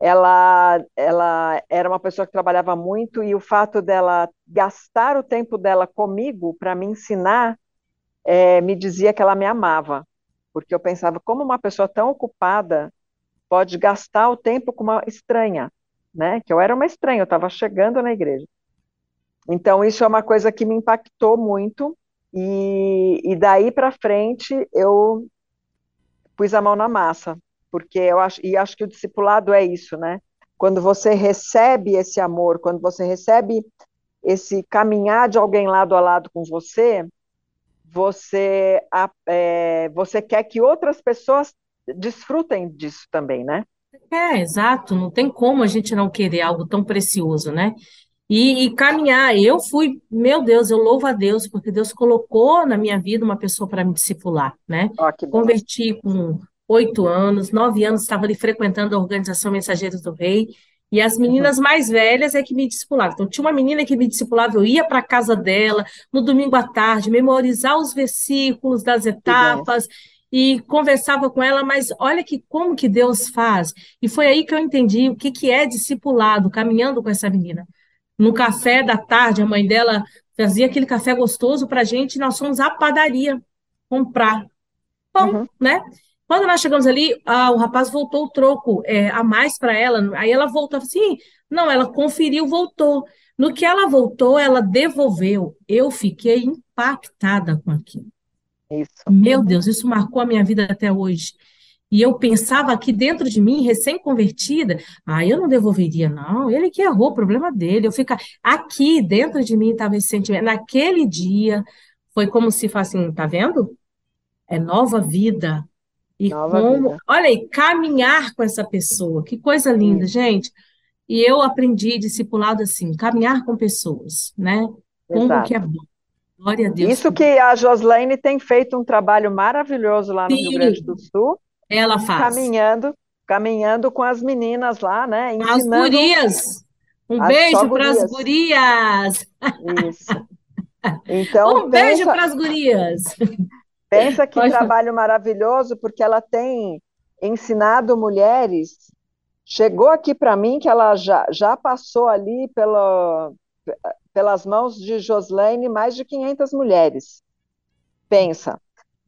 [SPEAKER 4] Ela, ela era uma pessoa que trabalhava muito e o fato dela gastar o tempo dela comigo para me ensinar é, me dizia que ela me amava, porque eu pensava como uma pessoa tão ocupada pode gastar o tempo com uma estranha, né? Que eu era uma estranha, eu estava chegando na igreja. Então isso é uma coisa que me impactou muito e, e daí para frente eu pus a mão na massa porque eu acho, e acho que o discipulado é isso, né? Quando você recebe esse amor, quando você recebe esse caminhar de alguém lado a lado com você, você, é, você quer que outras pessoas desfrutem disso também, né?
[SPEAKER 2] É, exato, não tem como a gente não querer algo tão precioso, né? E, e, caminhar, eu fui, meu Deus, eu louvo a Deus, porque Deus colocou na minha vida uma pessoa para me discipular, né? Oh, Converti com oito anos, nove anos, estava ali frequentando a organização Mensageiros do Rei, e as meninas uhum. mais velhas é que me discipulavam. Então, tinha uma menina que me discipulava, eu ia para a casa dela no domingo à tarde, memorizar os versículos das etapas e conversava com ela, mas olha que como que Deus faz. E foi aí que eu entendi o que, que é discipulado, caminhando com essa menina. No café da tarde, a mãe dela fazia aquele café gostoso para a gente, nós fomos à padaria comprar pão, uhum. né? Quando nós chegamos ali, ah, o rapaz voltou o troco é, a mais para ela. Aí ela voltou assim, não, ela conferiu, voltou. No que ela voltou, ela devolveu. Eu fiquei impactada com aquilo. Isso. Meu Deus, isso marcou a minha vida até hoje. E eu pensava aqui dentro de mim, recém-convertida, ah, eu não devolveria, não. Ele que errou, o problema dele. Eu ficar aqui dentro de mim estava esse sentimento. Naquele dia, foi como se fosse assim, tá vendo? É nova vida, e Nova como, vida. olha aí, caminhar com essa pessoa, que coisa linda, Sim. gente. E eu aprendi discipulado assim, caminhar com pessoas, né? Como Exato. que é bom.
[SPEAKER 4] Glória a Deus. Isso que a Joslaine tem feito um trabalho maravilhoso lá no Sim. Rio Grande do Sul.
[SPEAKER 2] Ela faz.
[SPEAKER 4] Caminhando caminhando com as meninas lá, né?
[SPEAKER 2] As gurias. Um beijo para as gurias.
[SPEAKER 4] Isso. <laughs> Então,
[SPEAKER 2] um beijo para as gurias.
[SPEAKER 4] Pensa que Pode trabalho maravilhoso, porque ela tem ensinado mulheres. Chegou aqui para mim que ela já, já passou ali pela, pelas mãos de Joslaine mais de 500 mulheres. Pensa.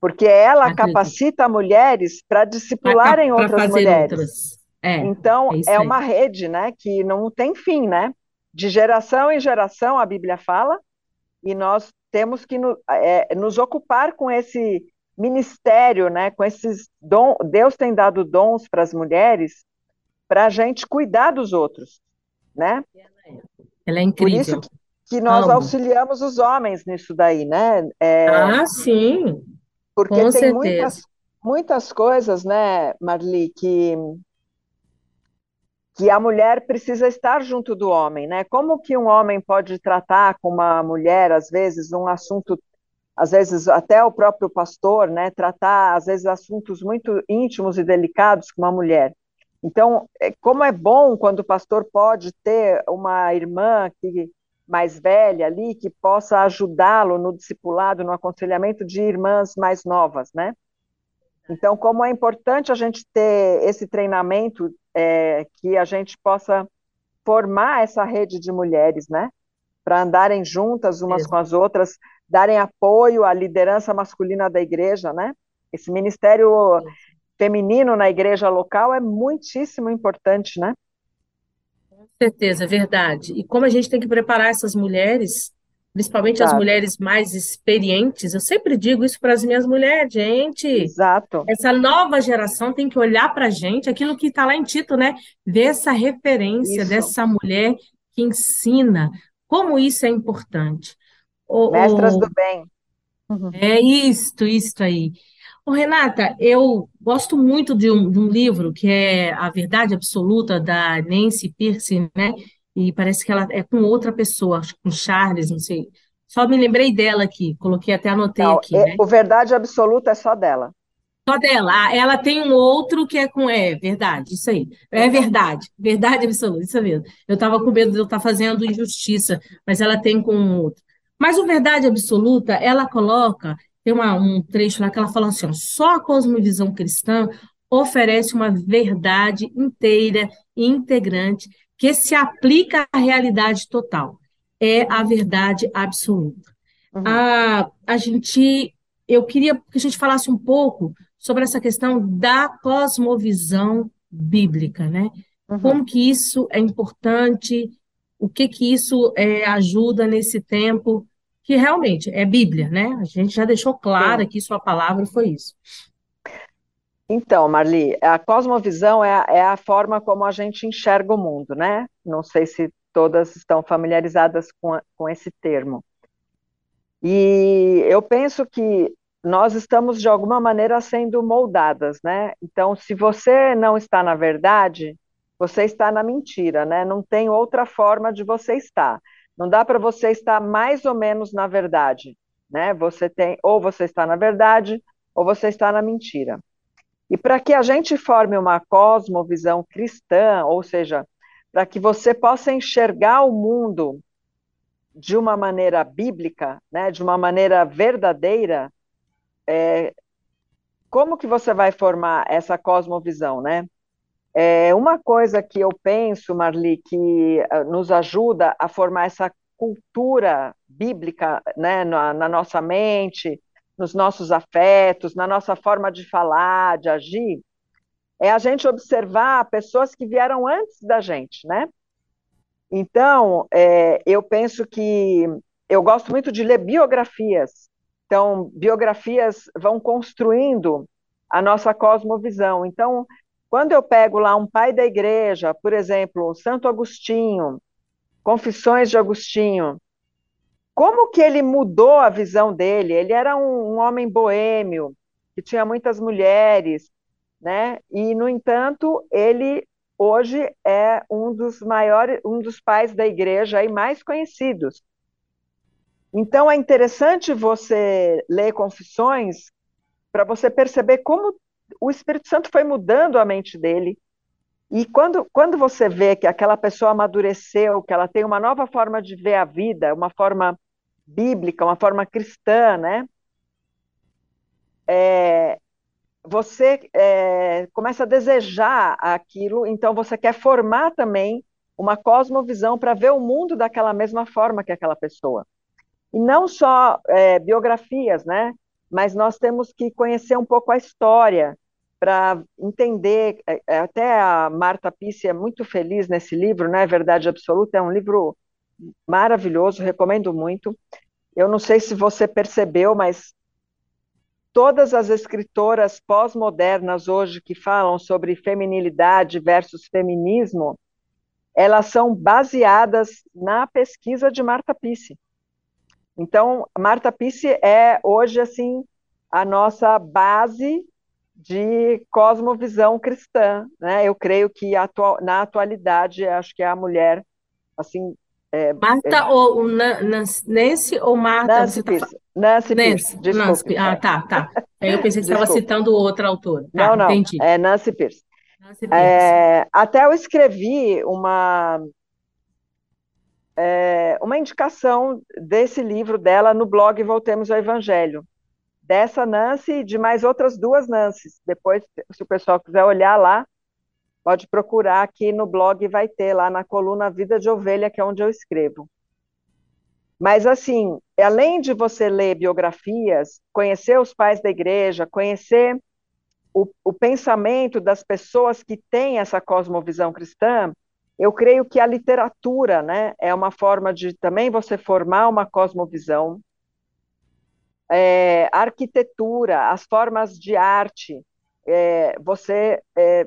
[SPEAKER 4] Porque ela capacita mulheres para discipularem pra, pra outras mulheres. Outras. É, então, é, é uma rede, né, que não tem fim, né? De geração em geração, a Bíblia fala, e nós temos que no, é, nos ocupar com esse ministério, né, com esses dons, Deus tem dado dons para as mulheres, para a gente cuidar dos outros, né?
[SPEAKER 2] Ela é incrível. Por isso
[SPEAKER 4] que, que nós Amo. auxiliamos os homens nisso daí, né?
[SPEAKER 2] É, ah, sim.
[SPEAKER 4] Porque com tem certeza. muitas, muitas coisas, né, Marli, que que a mulher precisa estar junto do homem, né? Como que um homem pode tratar com uma mulher, às vezes, um assunto, às vezes até o próprio pastor, né? Tratar, às vezes, assuntos muito íntimos e delicados com uma mulher. Então, é, como é bom quando o pastor pode ter uma irmã que mais velha ali que possa ajudá-lo no discipulado, no aconselhamento de irmãs mais novas, né? Então, como é importante a gente ter esse treinamento é, que a gente possa formar essa rede de mulheres, né? Para andarem juntas umas Exato. com as outras, darem apoio à liderança masculina da igreja, né? Esse ministério Sim. feminino na igreja local é muitíssimo importante, né?
[SPEAKER 2] Com certeza, é verdade. E como a gente tem que preparar essas mulheres principalmente Exato. as mulheres mais experientes. Eu sempre digo isso para as minhas mulheres, gente.
[SPEAKER 4] Exato.
[SPEAKER 2] Essa nova geração tem que olhar para a gente, aquilo que está lá em Tito, né? Ver essa referência isso. dessa mulher que ensina como isso é importante.
[SPEAKER 4] O, Mestras o... do bem.
[SPEAKER 2] Uhum. É isto, isto aí. Renata, eu gosto muito de um, de um livro que é A Verdade Absoluta, da Nancy Pierce, né? e parece que ela é com outra pessoa, acho que com Charles, não sei. Só me lembrei dela aqui, coloquei até anotei não, aqui. É,
[SPEAKER 4] né? O verdade absoluta é só dela.
[SPEAKER 2] Só dela. Ah, ela tem um outro que é com. É verdade, isso aí. É verdade. Verdade absoluta, isso mesmo. Eu estava com medo de eu estar tá fazendo injustiça, mas ela tem com um outro. Mas o verdade absoluta, ela coloca, tem uma, um trecho lá que ela fala assim: ó, só a cosmovisão cristã oferece uma verdade inteira e integrante que se aplica à realidade total. É a verdade absoluta. Uhum. A, a gente, eu queria que a gente falasse um pouco sobre essa questão da cosmovisão bíblica, né? Uhum. Como que isso é importante, o que que isso é, ajuda nesse tempo, que realmente é Bíblia, né? A gente já deixou claro aqui sua palavra foi isso.
[SPEAKER 4] Então, Marli, a cosmovisão é a, é a, forma como a gente enxerga o mundo, né? Não sei se todas estão familiarizadas com, a, com esse termo. E eu penso que nós estamos, de alguma maneira, sendo moldadas, né? Então, se você não está na verdade, você está na mentira, né? Não tem outra forma de você estar. Não dá para você estar mais ou menos na verdade, né? Você tem, ou você está na verdade, ou você está na mentira. E para que a gente forme uma cosmovisão cristã, ou seja, para que você possa enxergar o mundo de uma maneira bíblica, né, de uma maneira verdadeira, é, como que você vai formar essa cosmovisão, né? É uma coisa que eu penso, Marli, que uh, nos ajuda a formar essa cultura bíblica né, na, na nossa mente, nos nossos afetos, na nossa forma de falar, de agir, é a gente observar pessoas que vieram antes da gente, né? Então, é, eu penso que eu gosto muito de ler biografias. Então, biografias vão construindo a nossa cosmovisão. Então, quando eu pego lá um pai da igreja, por exemplo, Santo Agostinho, Confissões de Agostinho, como que ele mudou a visão dele? Ele era um, um homem boêmio, que tinha muitas mulheres, né? E, no entanto, ele hoje é um dos maiores, um dos pais da igreja e mais conhecidos. Então é interessante você ler Confissões para você perceber como o Espírito Santo foi mudando a mente dele, E quando, quando você vê que aquela pessoa amadureceu, que ela tem uma nova forma de ver a vida, uma forma bíblica, uma forma cristã, né? É, você é, começa a desejar aquilo, então você quer formar também uma cosmovisão para ver o mundo daquela mesma forma que aquela pessoa. E não só é, biografias, né? Mas nós temos que conhecer um pouco a história para entender. É, é, até a Marta Pissi é muito feliz nesse livro, né? Verdade Absoluta é um livro maravilhoso, recomendo muito. Eu não sei se você percebeu, mas todas as escritoras pós-modernas hoje que falam sobre feminilidade versus feminismo, elas são baseadas na pesquisa de Marta Pissi. Então, Marta Pissi é hoje assim a nossa base de cosmovisão cristã, né? Eu creio que atual, na atualidade acho que é a mulher assim
[SPEAKER 2] é, Marta é, ou Nancy ou Marta?
[SPEAKER 4] Nancy tá Pierce. Tá... Nancy, Nancy Pierce,
[SPEAKER 2] Nancy, Ah, tá, tá. eu pensei que você estava citando outra autora.
[SPEAKER 4] Tá, não, não, entendi. é Nancy Pierce. Nancy Pierce. É, até eu escrevi uma é, uma indicação desse livro dela no blog Voltemos ao Evangelho. Dessa Nancy e de mais outras duas Nancy's. Depois, se o pessoal quiser olhar lá, pode procurar aqui no blog, vai ter lá na coluna Vida de Ovelha, que é onde eu escrevo. Mas, assim, além de você ler biografias, conhecer os pais da igreja, conhecer o, o pensamento das pessoas que têm essa cosmovisão cristã, eu creio que a literatura né, é uma forma de também você formar uma cosmovisão. É, a arquitetura, as formas de arte, é, você é,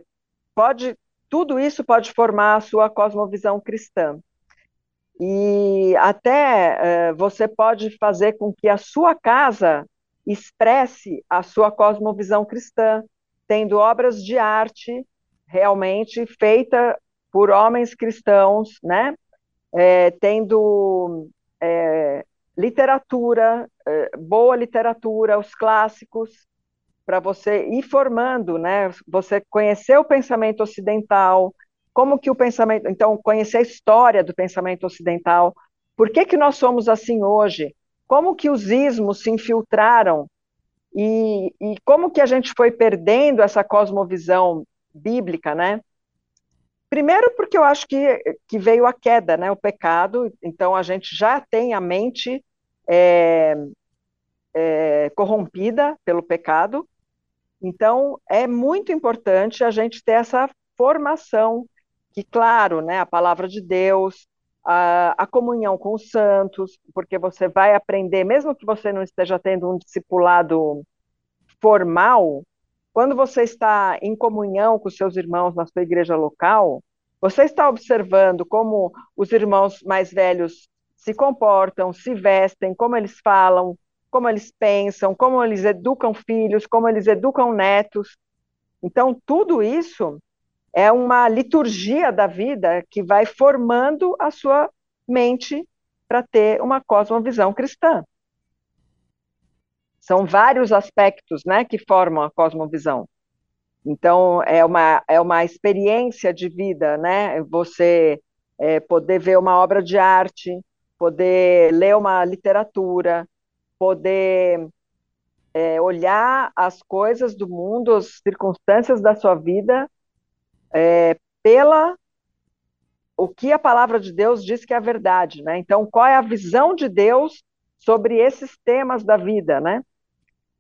[SPEAKER 4] pode, tudo isso pode formar a sua cosmovisão cristã. E até uh, você pode fazer com que a sua casa expresse a sua cosmovisão cristã, tendo obras de arte realmente feita por homens cristãos, né? É, tendo é, literatura, é, boa literatura, os clássicos, para você ir formando, né? Você conhecer o pensamento ocidental, como que o pensamento, então conhecer a história do pensamento ocidental, por que que nós somos assim hoje? Como que os ismos se infiltraram e, e como que a gente foi perdendo essa cosmovisão bíblica, né? Primeiro porque eu acho que, que veio a queda, né, o pecado, então a gente já tem a mente é, é, corrompida pelo pecado, então, é muito importante a gente ter essa formação, que, claro, né, a palavra de Deus, a, a, comunhão com os santos, porque você vai aprender, mesmo que você não esteja tendo um discipulado formal, quando você está em comunhão com seus irmãos na sua igreja local, você está observando como os irmãos mais velhos se comportam, se vestem, como eles falam, como eles pensam, como eles educam filhos, como eles educam netos. Então, tudo isso é uma liturgia da vida que vai formando a sua mente para ter uma cosmovisão cristã. São vários aspectos né, que formam a cosmovisão. Então, é uma, é uma experiência de vida, né? Você é, poder ver uma obra de arte, poder ler uma literatura, poder é, olhar as coisas do mundo, as circunstâncias da sua vida, é, pela o que a palavra de Deus diz que é a verdade, né? Então, qual é a visão de Deus sobre esses temas da vida, né?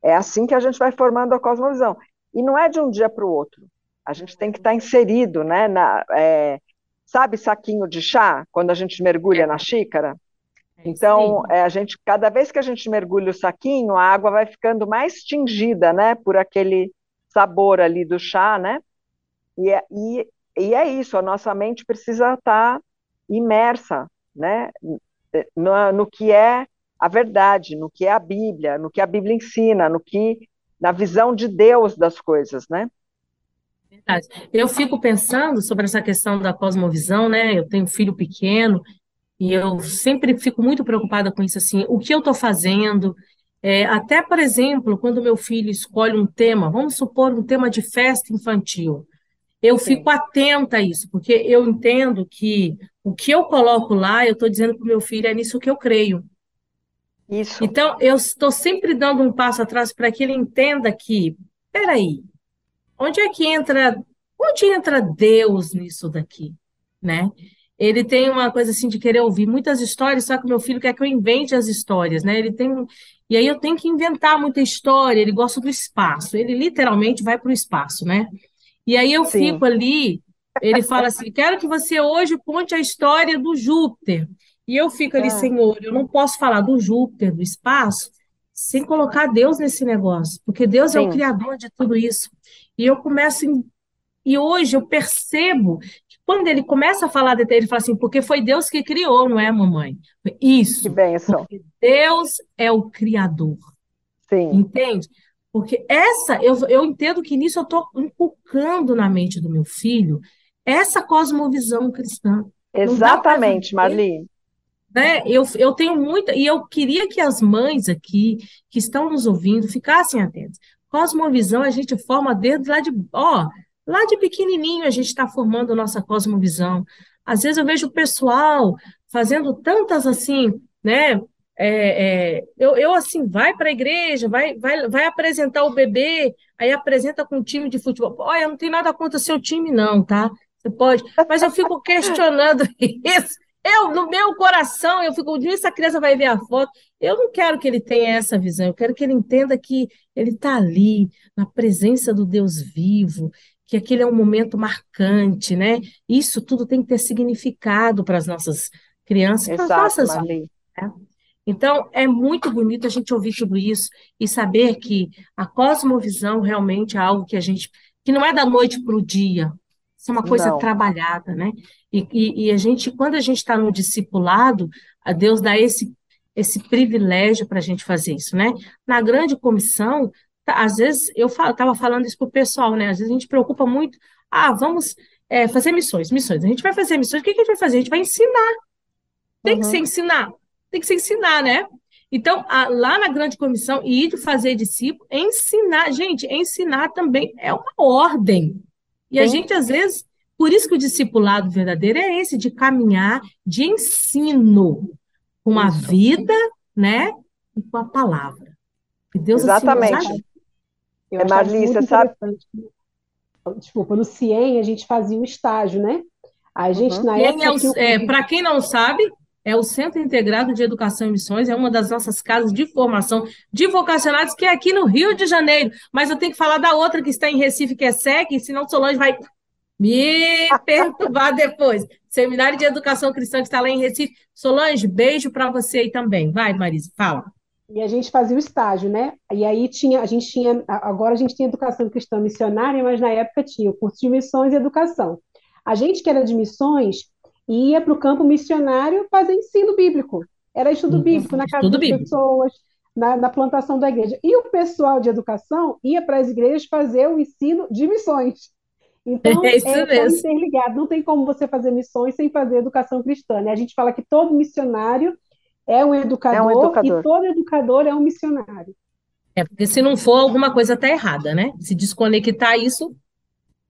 [SPEAKER 4] É assim que a gente vai formando a cosmovisão. E não é de um dia para o outro. A gente tem que estar tá inserido, né? Na, é, sabe saquinho de chá, quando a gente mergulha na xícara? É então, é, a gente, cada vez que a gente mergulha o saquinho, a água vai ficando mais tingida, né, por aquele sabor ali do chá, né? E é, e, e é isso, a nossa mente precisa estar imersa, né, no, no que é a verdade, no que é a Bíblia, no que a Bíblia ensina, no que na visão de Deus das coisas, né?
[SPEAKER 2] Verdade. Eu fico pensando sobre essa questão da cosmovisão, né? Eu tenho um filho pequeno e eu sempre fico muito preocupada com isso, assim, o que eu estou fazendo, é, até, por exemplo, quando meu filho escolhe um tema, vamos supor um tema de festa infantil, eu fico atenta a isso, porque eu entendo que o que eu coloco lá, eu estou dizendo para o meu filho, é nisso que eu creio.
[SPEAKER 4] Isso.
[SPEAKER 2] Então, eu estou sempre dando um passo atrás para que ele entenda que, peraí, onde é que entra, onde entra Deus nisso daqui, né? Ele tem uma coisa assim de querer ouvir muitas histórias, só que meu filho quer que eu invente as histórias, né? Ele tem e aí eu tenho que inventar muita história. Ele gosta do espaço. Ele literalmente vai para o espaço, né? E aí eu Sim. fico ali. Ele fala assim: quero que você hoje conte a história do Júpiter. E eu fico ali, é. Senhor, eu não posso falar do Júpiter, do espaço, sem colocar Deus nesse negócio, porque Deus Sim. é o criador de tudo isso. E eu começo, em... e hoje eu percebo quando ele começa a falar de ele fala assim, porque foi Deus que criou, não é, mamãe? Isso.
[SPEAKER 4] Que.
[SPEAKER 2] Porque Deus é o criador.
[SPEAKER 4] Sim.
[SPEAKER 2] Entende? Porque essa, eu, eu entendo que nisso eu estou inculcando na mente do meu filho essa cosmovisão cristã.
[SPEAKER 4] Exatamente, Marli
[SPEAKER 2] né? Eu, eu tenho muita, e eu queria que as mães aqui que estão nos ouvindo ficassem atentas. Cosmovisão a gente forma desde lá de, ó, lá de pequenininho a gente está formando nossa cosmovisão. Às vezes eu vejo o pessoal fazendo tantas assim, né? É, é, eu, eu, assim, vai para a igreja, vai, vai, vai apresentar o bebê, aí apresenta com um time de futebol. Olha, não tem nada contra seu time, não, tá? Você pode, mas eu fico questionando <laughs> isso. Eu, no meu coração, eu fico, dia essa criança vai ver a foto. Eu não quero que ele tenha essa visão, eu quero que ele entenda que ele está ali, na presença do Deus vivo, que aquele é um momento marcante, né? Isso tudo tem que ter significado para as nossas crianças, para as nossas vidas. Né? Então, é muito bonito a gente ouvir tudo isso e saber que a cosmovisão realmente é algo que a gente, que não é da noite para o dia, isso é uma coisa não. trabalhada, né? E, e, e, a gente, quando a gente está no discipulado, a Deus dá esse, esse privilégio para a gente fazer isso, né? Na grande comissão, às vezes, eu estava falando isso para o pessoal, né? Às vezes a gente preocupa muito, ah, vamos é, fazer missões, missões. A gente vai fazer missões, o que, que a gente vai fazer? A gente vai ensinar. Tem uhum. que ser ensinar, tem que ser ensinar, né? Então, a, lá na grande comissão, ir fazer discípulo, ensinar, gente, ensinar também é uma ordem. E Sim. a gente, às vezes, por isso que o discipulado verdadeiro é esse, de caminhar de ensino com a vida, né? E com a palavra.
[SPEAKER 4] E Deus Exatamente. Assim,
[SPEAKER 3] eu é, Marli, você sabe. Desculpa, no CIEM a gente fazia um estágio, né? A gente, uhum. na época.
[SPEAKER 2] É, é, Para quem não sabe, é o Centro Integrado de Educação e Missões, é uma das nossas casas de formação de vocacionados, que é aqui no Rio de Janeiro. Mas eu tenho que falar da outra que está em Recife, que é SEC, senão Solange vai me <laughs> perturbar depois. Seminário de Educação Cristã que está lá em Recife. Solange, beijo para você aí também. Vai, Marisa, fala.
[SPEAKER 3] E a gente fazia o estágio, né? E aí tinha, a gente tinha, agora a gente tem educação cristã missionária, mas na época tinha o curso de missões e educação. A gente que era de missões, ia para o campo missionário fazer ensino bíblico. Era estudo uhum. bíblico na casa estudo das bíblico. pessoas, na, na, plantação da igreja. E o pessoal de educação ia para as igrejas fazer o ensino de missões. Então, <laughs> é, isso é mesmo. interligado. Não tem como você fazer missões sem fazer educação cristã. Né? A gente fala que todo missionário é um educador, é um educador. e todo educador é um missionário.
[SPEAKER 2] É, porque se não for, alguma coisa está errada, né? Se desconectar isso,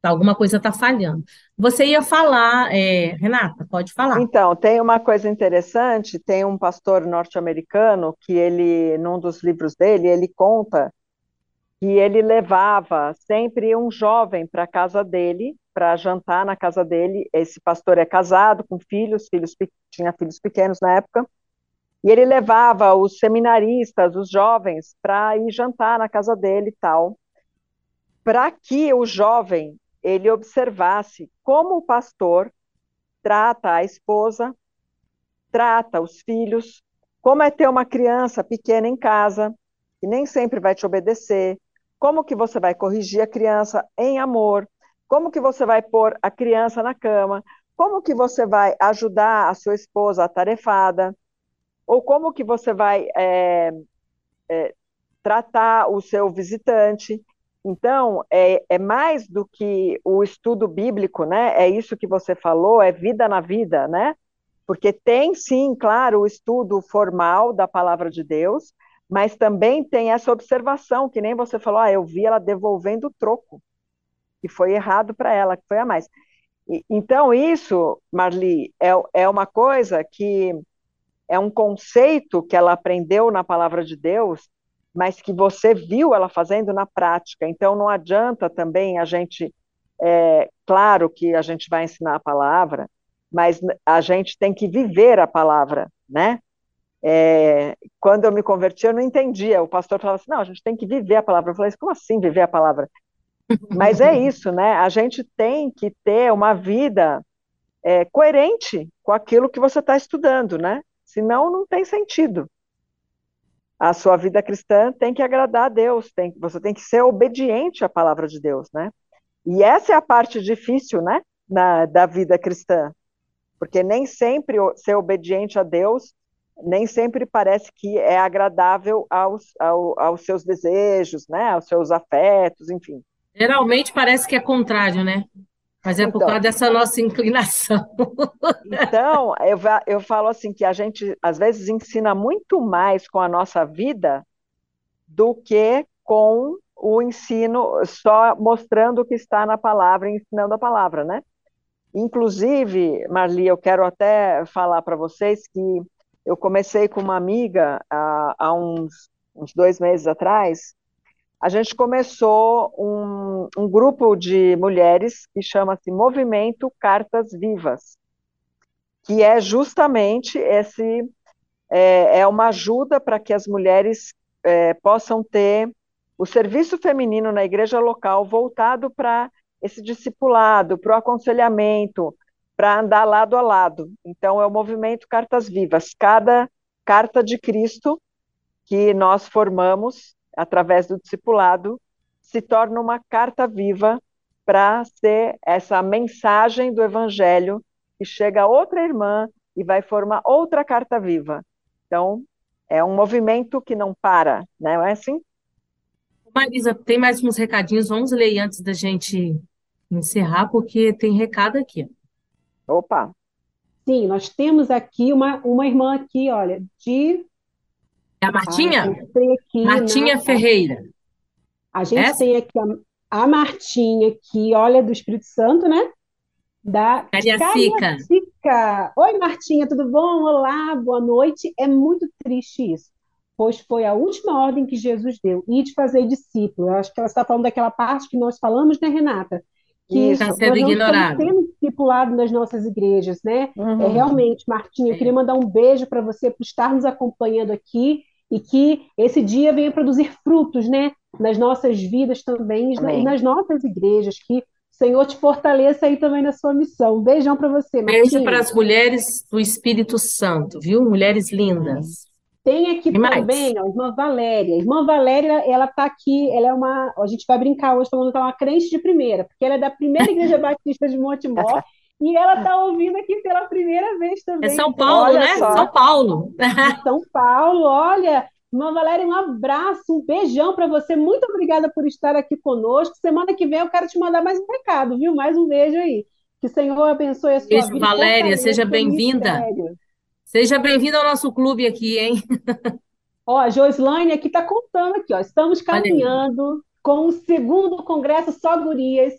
[SPEAKER 2] alguma coisa está falhando. Você ia falar, é, Renata, pode falar.
[SPEAKER 4] Então, tem uma coisa interessante, tem um pastor norte-americano que ele, num dos livros dele, ele conta que ele levava sempre um jovem para a casa dele, para jantar na casa dele. Esse pastor é casado, com filhos, filhos tinha filhos pequenos na época, e ele levava os seminaristas, os jovens, para ir jantar na casa dele e tal, para que o jovem ele observasse como o pastor trata a esposa, trata os filhos, como é ter uma criança pequena em casa, que nem sempre vai te obedecer, como que você vai corrigir a criança em amor, como que você vai pôr a criança na cama, como que você vai ajudar a sua esposa atarefada, ou como que você vai é, é, tratar o seu visitante. Então, é, é, mais do que o estudo bíblico, né? É isso que você falou, é vida na vida, né? Porque tem, sim, claro, o estudo formal da palavra de Deus, mas também tem essa observação, que nem você falou, ah, eu vi ela devolvendo o troco. que foi errado para ela, que foi a mais. E, então, isso, Marli, é, é uma coisa que é um conceito que ela aprendeu na palavra de Deus, mas que você viu ela fazendo na prática. Então, não adianta também a gente. É, claro que a gente vai ensinar a palavra, mas a gente tem que viver a palavra, né? É, quando eu me converti, eu não entendia. O pastor falava assim: não, a gente tem que viver a palavra. Eu falei: como assim viver a palavra? <laughs> Mas é isso, né? A gente tem que ter uma vida é, coerente com aquilo que você está estudando, né? Senão, não tem sentido. A sua vida cristã tem que agradar a Deus, tem, você tem que ser obediente à palavra de Deus, né? E essa é a parte difícil, né? Na, da vida cristã. Porque nem sempre ser obediente a Deus nem sempre parece que é agradável aos, ao, aos seus desejos, né, aos seus afetos, enfim.
[SPEAKER 2] Geralmente parece que é contrário, né? Mas é então, por causa dessa nossa inclinação. <laughs>
[SPEAKER 4] Então, eu, eu falo assim que a gente às vezes ensina muito mais com a nossa vida do que com o ensino só mostrando o que está na palavra, ensinando a palavra, né? Inclusive, Marli, eu quero até falar para vocês que eu comecei com uma amiga há, há uns, uns, dois meses atrás. A gente começou um, um grupo de mulheres que chama-se Movimento Cartas Vivas, que é justamente esse é, é uma ajuda para que as mulheres é, possam ter o serviço feminino na igreja local voltado para esse discipulado, para o aconselhamento, para andar lado a lado. Então, é o movimento Cartas Vivas. Cada carta de Cristo que nós formamos através do discipulado se torna uma carta viva para ser essa mensagem do Evangelho que chega a outra irmã e vai formar outra carta viva. Então, é um movimento que não para, né? não é assim?
[SPEAKER 2] Marisa, tem mais uns recadinhos, vamos ler antes da gente encerrar, porque tem recado aqui.
[SPEAKER 4] Opa!
[SPEAKER 3] Sim, nós temos aqui uma, uma irmã aqui, olha, de.
[SPEAKER 2] É a Martinha? aqui Martinha na... Ferreira.
[SPEAKER 3] A gente Essa? tem aqui a, a Martinha, que olha do Espírito Santo, né? Da
[SPEAKER 2] Cariacica.
[SPEAKER 3] Cariacica. Oi, Martinha, tudo bom? Olá, boa noite. É muito triste isso, pois foi a última ordem que Jesus deu, e de fazer discípulo. Eu acho que ela está falando daquela parte que nós falamos, né, Renata?
[SPEAKER 2] que está sendo ignorado.
[SPEAKER 3] sendo discipulado nas nossas igrejas, né? Uhum. É realmente, Martinha, eu queria mandar um beijo para você por estar nos acompanhando aqui e que esse dia venha produzir frutos, né? Nas nossas vidas também e nas nossas igrejas, que o Senhor te fortaleça aí também na sua missão. Um beijão para você,
[SPEAKER 2] Martinha. Beijo para as mulheres do Espírito Santo, viu? Mulheres lindas.
[SPEAKER 3] Tem aqui também, ó, a irmã Valéria. A irmã Valéria, ela está aqui, ela é uma. A gente vai brincar hoje falando que ela é uma crente de primeira, porque ela é da primeira igreja <laughs> batista de Montemor. E ela está ouvindo aqui pela primeira vez também.
[SPEAKER 2] É São Paulo, né? Só. São Paulo.
[SPEAKER 3] São Paulo, olha. Irmã Valéria, um abraço, um beijão para você. Muito obrigada por estar aqui conosco. Semana que vem eu quero te mandar mais um recado, viu? Mais um beijo aí. Que o Senhor abençoe a sua
[SPEAKER 2] beijo, vida. Valéria, seja bem-vinda. Seja bem-vindo ao nosso clube aqui, hein? <laughs>
[SPEAKER 3] Ó, a Joslane aqui está contando aqui, ó. Estamos caminhando com o segundo congresso Só Gurias,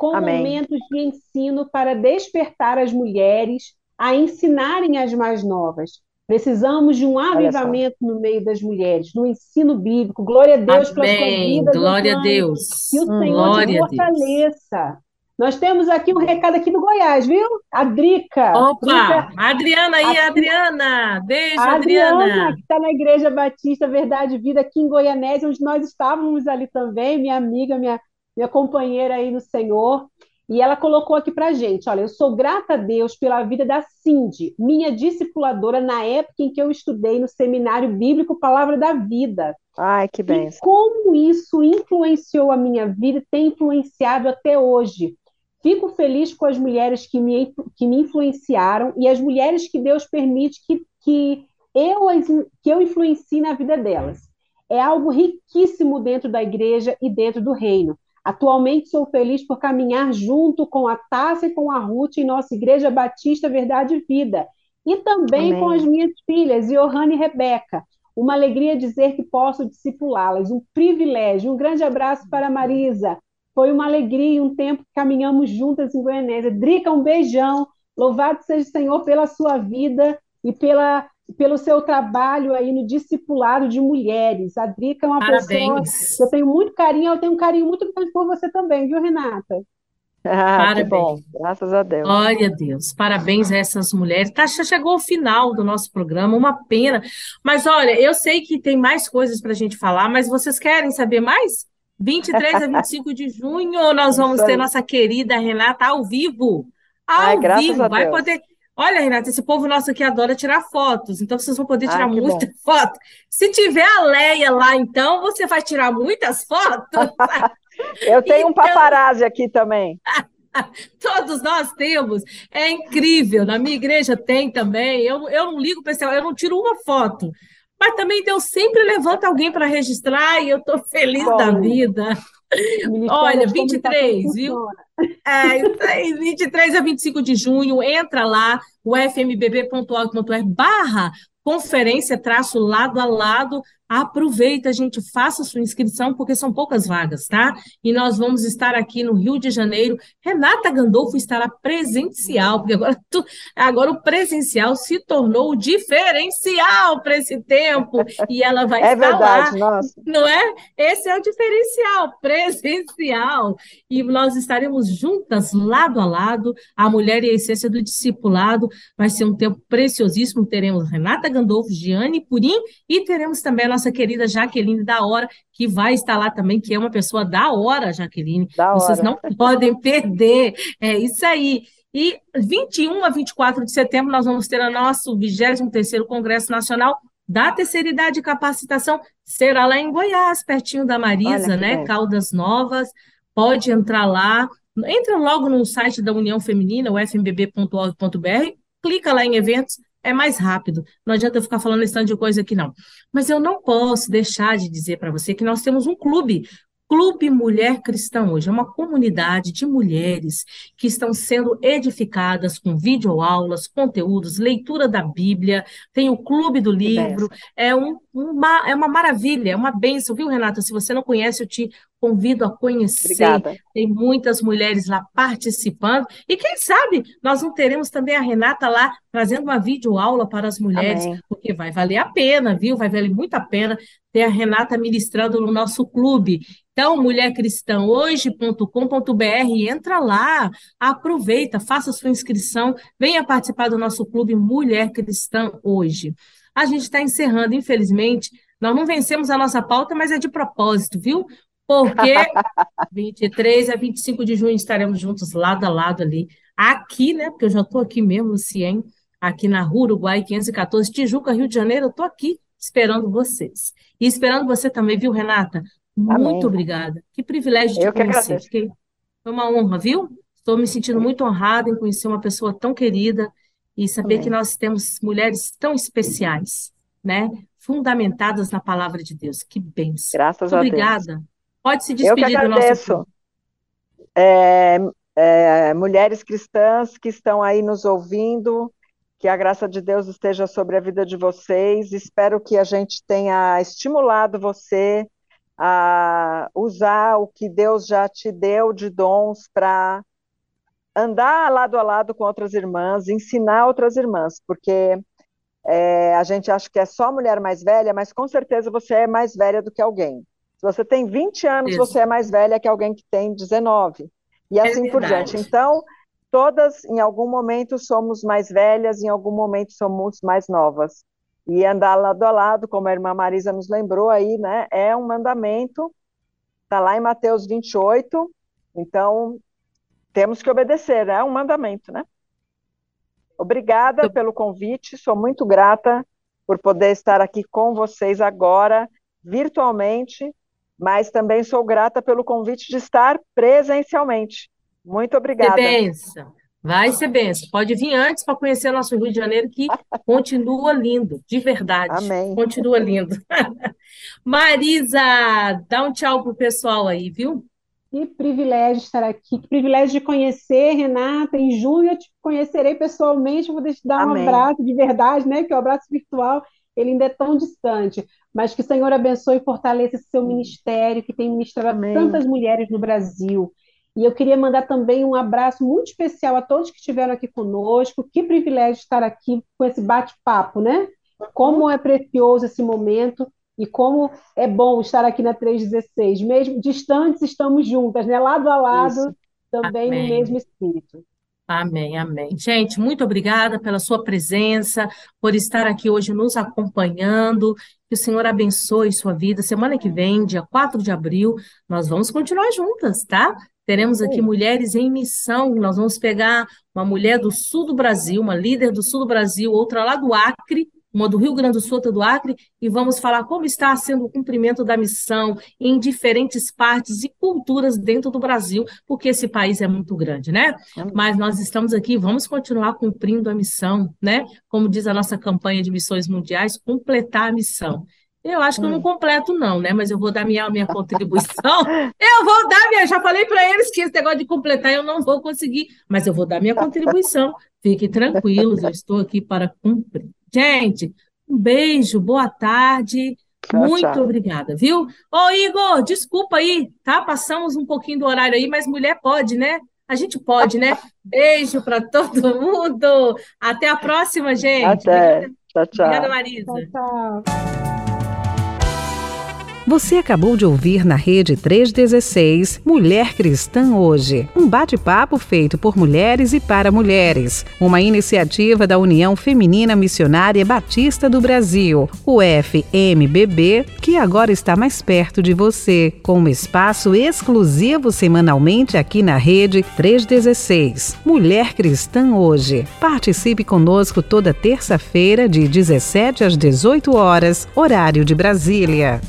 [SPEAKER 3] com Amém. momentos de ensino para despertar as mulheres a ensinarem as mais novas. Precisamos de um avivamento no meio das mulheres, no ensino bíblico. Glória a Deus
[SPEAKER 2] Amém. pela sua vida.
[SPEAKER 3] Glória
[SPEAKER 2] a Deus.
[SPEAKER 3] Que o Senhor Glória te fortaleça. Nós temos aqui um recado aqui do Goiás, viu? A Drica.
[SPEAKER 2] Opa! Drica. Adriana aí, a... Adriana! Beijo, a
[SPEAKER 3] Adriana!
[SPEAKER 2] Adriana
[SPEAKER 3] que está na Igreja Batista Verdade e Vida aqui em Goianésia, onde nós estávamos ali também, minha amiga, minha, minha companheira aí no Senhor. E ela colocou aqui para gente: olha, eu sou grata a Deus pela vida da Cindy, minha discipuladora na época em que eu estudei no Seminário Bíblico Palavra da Vida.
[SPEAKER 4] Ai, que bem.
[SPEAKER 3] E como isso influenciou a minha vida e tem influenciado até hoje. Fico feliz com as mulheres que me, que me influenciaram e as mulheres que Deus permite que, que, eu, que eu influencie na vida delas. É algo riquíssimo dentro da igreja e dentro do reino. Atualmente sou feliz por caminhar junto com a Tássia e com a Ruth em nossa Igreja Batista Verdade e Vida. E também Amém. com as minhas filhas, Johanna e Rebeca. Uma alegria dizer que posso discipulá-las, um privilégio. Um grande abraço para Marisa. Foi uma alegria e um tempo que caminhamos juntas em Goianésia. Drica, um beijão. Louvado seja o Senhor pela sua vida e pela, pelo seu trabalho aí no discipulado de mulheres. A Drica é uma Parabéns. pessoa que eu tenho muito carinho, eu tenho um carinho muito grande por você também, viu, Renata?
[SPEAKER 4] Ah, Parabéns. bom, graças a Deus.
[SPEAKER 2] Glória a Deus. Parabéns a essas mulheres. Tá, já chegou ao final do nosso programa, uma pena. Mas olha, eu sei que tem mais coisas para a gente falar, mas vocês querem saber mais? 23 a 25 de junho, nós <laughs> vamos ter nossa querida Renata ao vivo. Ao Ai, vivo. Vai poder. Olha, Renata, esse povo nosso aqui adora tirar fotos, então vocês vão poder tirar Ai, muita bom. <laughs> foto. Se tiver a Leia lá, então, você vai tirar muitas fotos. <laughs>
[SPEAKER 4] Eu tenho um então, paparazzi aqui também. <laughs>
[SPEAKER 2] Todos nós temos. É incrível. Na minha igreja tem também. Eu, eu não ligo, pessoal, eu não tiro uma foto. Mas também Deus sempre levanta alguém para registrar e eu estou feliz Bom, da vida. Olha, 23, viu? É, 23 a 25 de junho, entra lá, o fmbb.org.br barra conferência traço lado a lado Aproveita, gente, faça sua inscrição, porque são poucas vagas, tá? E nós vamos estar aqui no Rio de Janeiro. Renata Gandolfo estará presencial, porque agora, <laughs> tu, agora o presencial se tornou o diferencial para esse tempo. E ela vai é estar verdade, lá. Nossa. Não é? Esse é o diferencial, <laughs> presencial. E nós estaremos juntas, lado a lado, a mulher e a essência do discipulado. Vai ser um tempo preciosíssimo. Teremos Renata Gandolfo, Giane Purim e teremos também a nossa querida Jaqueline da Hora, que vai estar lá também, que é uma pessoa da hora, Jaqueline. Da Vocês hora. não <laughs> podem perder. É isso aí. E 21 a 24 de setembro nós vamos ter o nosso 23º Congresso Nacional da Terceira Idade de Capacitação. Será lá em Goiás, pertinho da Marisa, né? Bem. Caldas Novas. Pode entrar lá. Entra logo no site da União Feminina, o fmbb.org.br, clica lá em eventos, é mais rápido. Não adianta eu ficar falando esse tanto de coisa aqui, não. Mas eu não posso deixar de dizer para você que nós temos um clube. Clube Mulher Cristã hoje é uma comunidade de mulheres que estão sendo edificadas com videoaulas, conteúdos, leitura da Bíblia, tem o Clube do Livro, é, um, uma, é uma maravilha, é uma benção, viu, Renata? Se você não conhece, eu te convido a conhecer. Obrigada. Tem muitas mulheres lá participando. E quem sabe nós não teremos também a Renata lá trazendo uma videoaula para as mulheres, Amém. porque vai valer a pena, viu? Vai valer muito a pena ter a Renata ministrando no nosso clube. Então, mulhercristãohoje.com.br, entra lá, aproveita, faça sua inscrição, venha participar do nosso clube Mulher Cristã Hoje. A gente está encerrando, infelizmente, nós não vencemos a nossa pauta, mas é de propósito, viu? porque <laughs> 23 a 25 de junho estaremos juntos lado a lado ali, aqui, né? Porque eu já estou aqui mesmo no CIEM, aqui na Rua Uruguai 514, Tijuca, Rio de Janeiro, eu estou aqui esperando vocês. E esperando você também, viu, Renata? Muito Amém. obrigada. Que privilégio de eu conhecer. Foi uma honra, viu? Estou me sentindo muito honrada em conhecer uma pessoa tão querida e saber Amém. que nós temos mulheres tão especiais, né? Fundamentadas na palavra de Deus. Que bênção.
[SPEAKER 4] Graças
[SPEAKER 2] muito
[SPEAKER 4] a
[SPEAKER 2] obrigada.
[SPEAKER 4] Deus.
[SPEAKER 2] Pode se despedir
[SPEAKER 4] Eu que agradeço. do nosso é, é, mulheres cristãs que estão aí nos ouvindo, que a graça de Deus esteja sobre a vida de vocês. Espero que a gente tenha estimulado você a usar o que Deus já te deu de dons para andar lado a lado com outras irmãs, ensinar outras irmãs, porque é, a gente acha que é só mulher mais velha, mas com certeza você é mais velha do que alguém. Se você tem 20 anos, Isso. você é mais velha que alguém que tem 19. E é assim por diante. Então, todas, em algum momento, somos mais velhas, em algum momento, somos mais novas. E andar lado a lado, como a irmã Marisa nos lembrou aí, né, é um mandamento, está lá em Mateus 28, então temos que obedecer, é um mandamento, né? Obrigada pelo convite, sou muito grata por poder estar aqui com vocês agora, virtualmente, mas também sou grata pelo convite de estar presencialmente. Muito obrigada.
[SPEAKER 2] Ser benção. Vai ser benção. Pode vir antes para conhecer o nosso Rio de Janeiro, que <laughs> continua lindo, de verdade.
[SPEAKER 4] Amém.
[SPEAKER 2] Continua lindo. <laughs> Marisa, dá um tchau pro pessoal aí, viu?
[SPEAKER 3] Que privilégio estar aqui, que privilégio de conhecer, Renata. Em junho eu te conhecerei pessoalmente, vou te dar Amém. um abraço de verdade, né? Que é o abraço virtual. ele ainda é tão distante, mas que o Senhor abençoe e fortaleça esse seu ministério, que tem ministrado Amém. tantas mulheres no Brasil. E eu queria mandar também um abraço muito especial a todos que estiveram aqui conosco. Que privilégio estar aqui com esse bate-papo, né? Como é precioso esse momento e como é bom estar aqui na 316. Mesmo distantes, estamos juntas, né? Lado a lado, Isso. também Amém. no mesmo espírito.
[SPEAKER 2] Amém, amém. Gente, muito obrigada pela sua presença, por estar aqui hoje nos acompanhando. Que o Senhor abençoe sua vida. Semana que vem, dia 4 de abril, nós vamos continuar juntas, tá? Teremos aqui mulheres em missão. Nós vamos pegar uma mulher do sul do Brasil, uma líder do sul do Brasil, outra lá do Acre, uma do Rio Grande do Sul, outra do Acre, e vamos falar como está sendo o cumprimento da missão em diferentes partes e culturas dentro do Brasil, porque esse país é muito grande, né? Mas nós estamos aqui, vamos continuar cumprindo a missão, né? Como diz a nossa campanha de missões mundiais, completar a missão. Eu acho que eu não hum. completo, não, né? Mas eu vou dar minha, minha contribuição. <laughs> Eu vou dar minha. Já falei para eles que esse negócio de completar eu não vou conseguir, mas eu vou dar minha contribuição. Fiquem tranquilos, eu estou aqui para cumprir. Gente, um beijo, boa tarde. Tchau, Muito tchau. obrigada, viu? Ô, Igor, desculpa aí, tá? Passamos um pouquinho do horário aí, mas mulher pode, né? A gente pode, né? Beijo para todo mundo. Até a próxima, gente.
[SPEAKER 4] Até. Tchau, tchau.
[SPEAKER 2] Obrigada, Marisa. Tchau, tchau.
[SPEAKER 1] Você acabou de ouvir na Rede 316 Mulher Cristã Hoje, um bate-papo feito por mulheres e para mulheres, uma iniciativa da União Feminina Missionária Batista do Brasil, o FMBB, que agora está mais perto de você, com um espaço exclusivo semanalmente aqui na Rede 316 Mulher Cristã Hoje. Participe conosco toda terça-feira de 17 às 18 horas, horário de Brasília.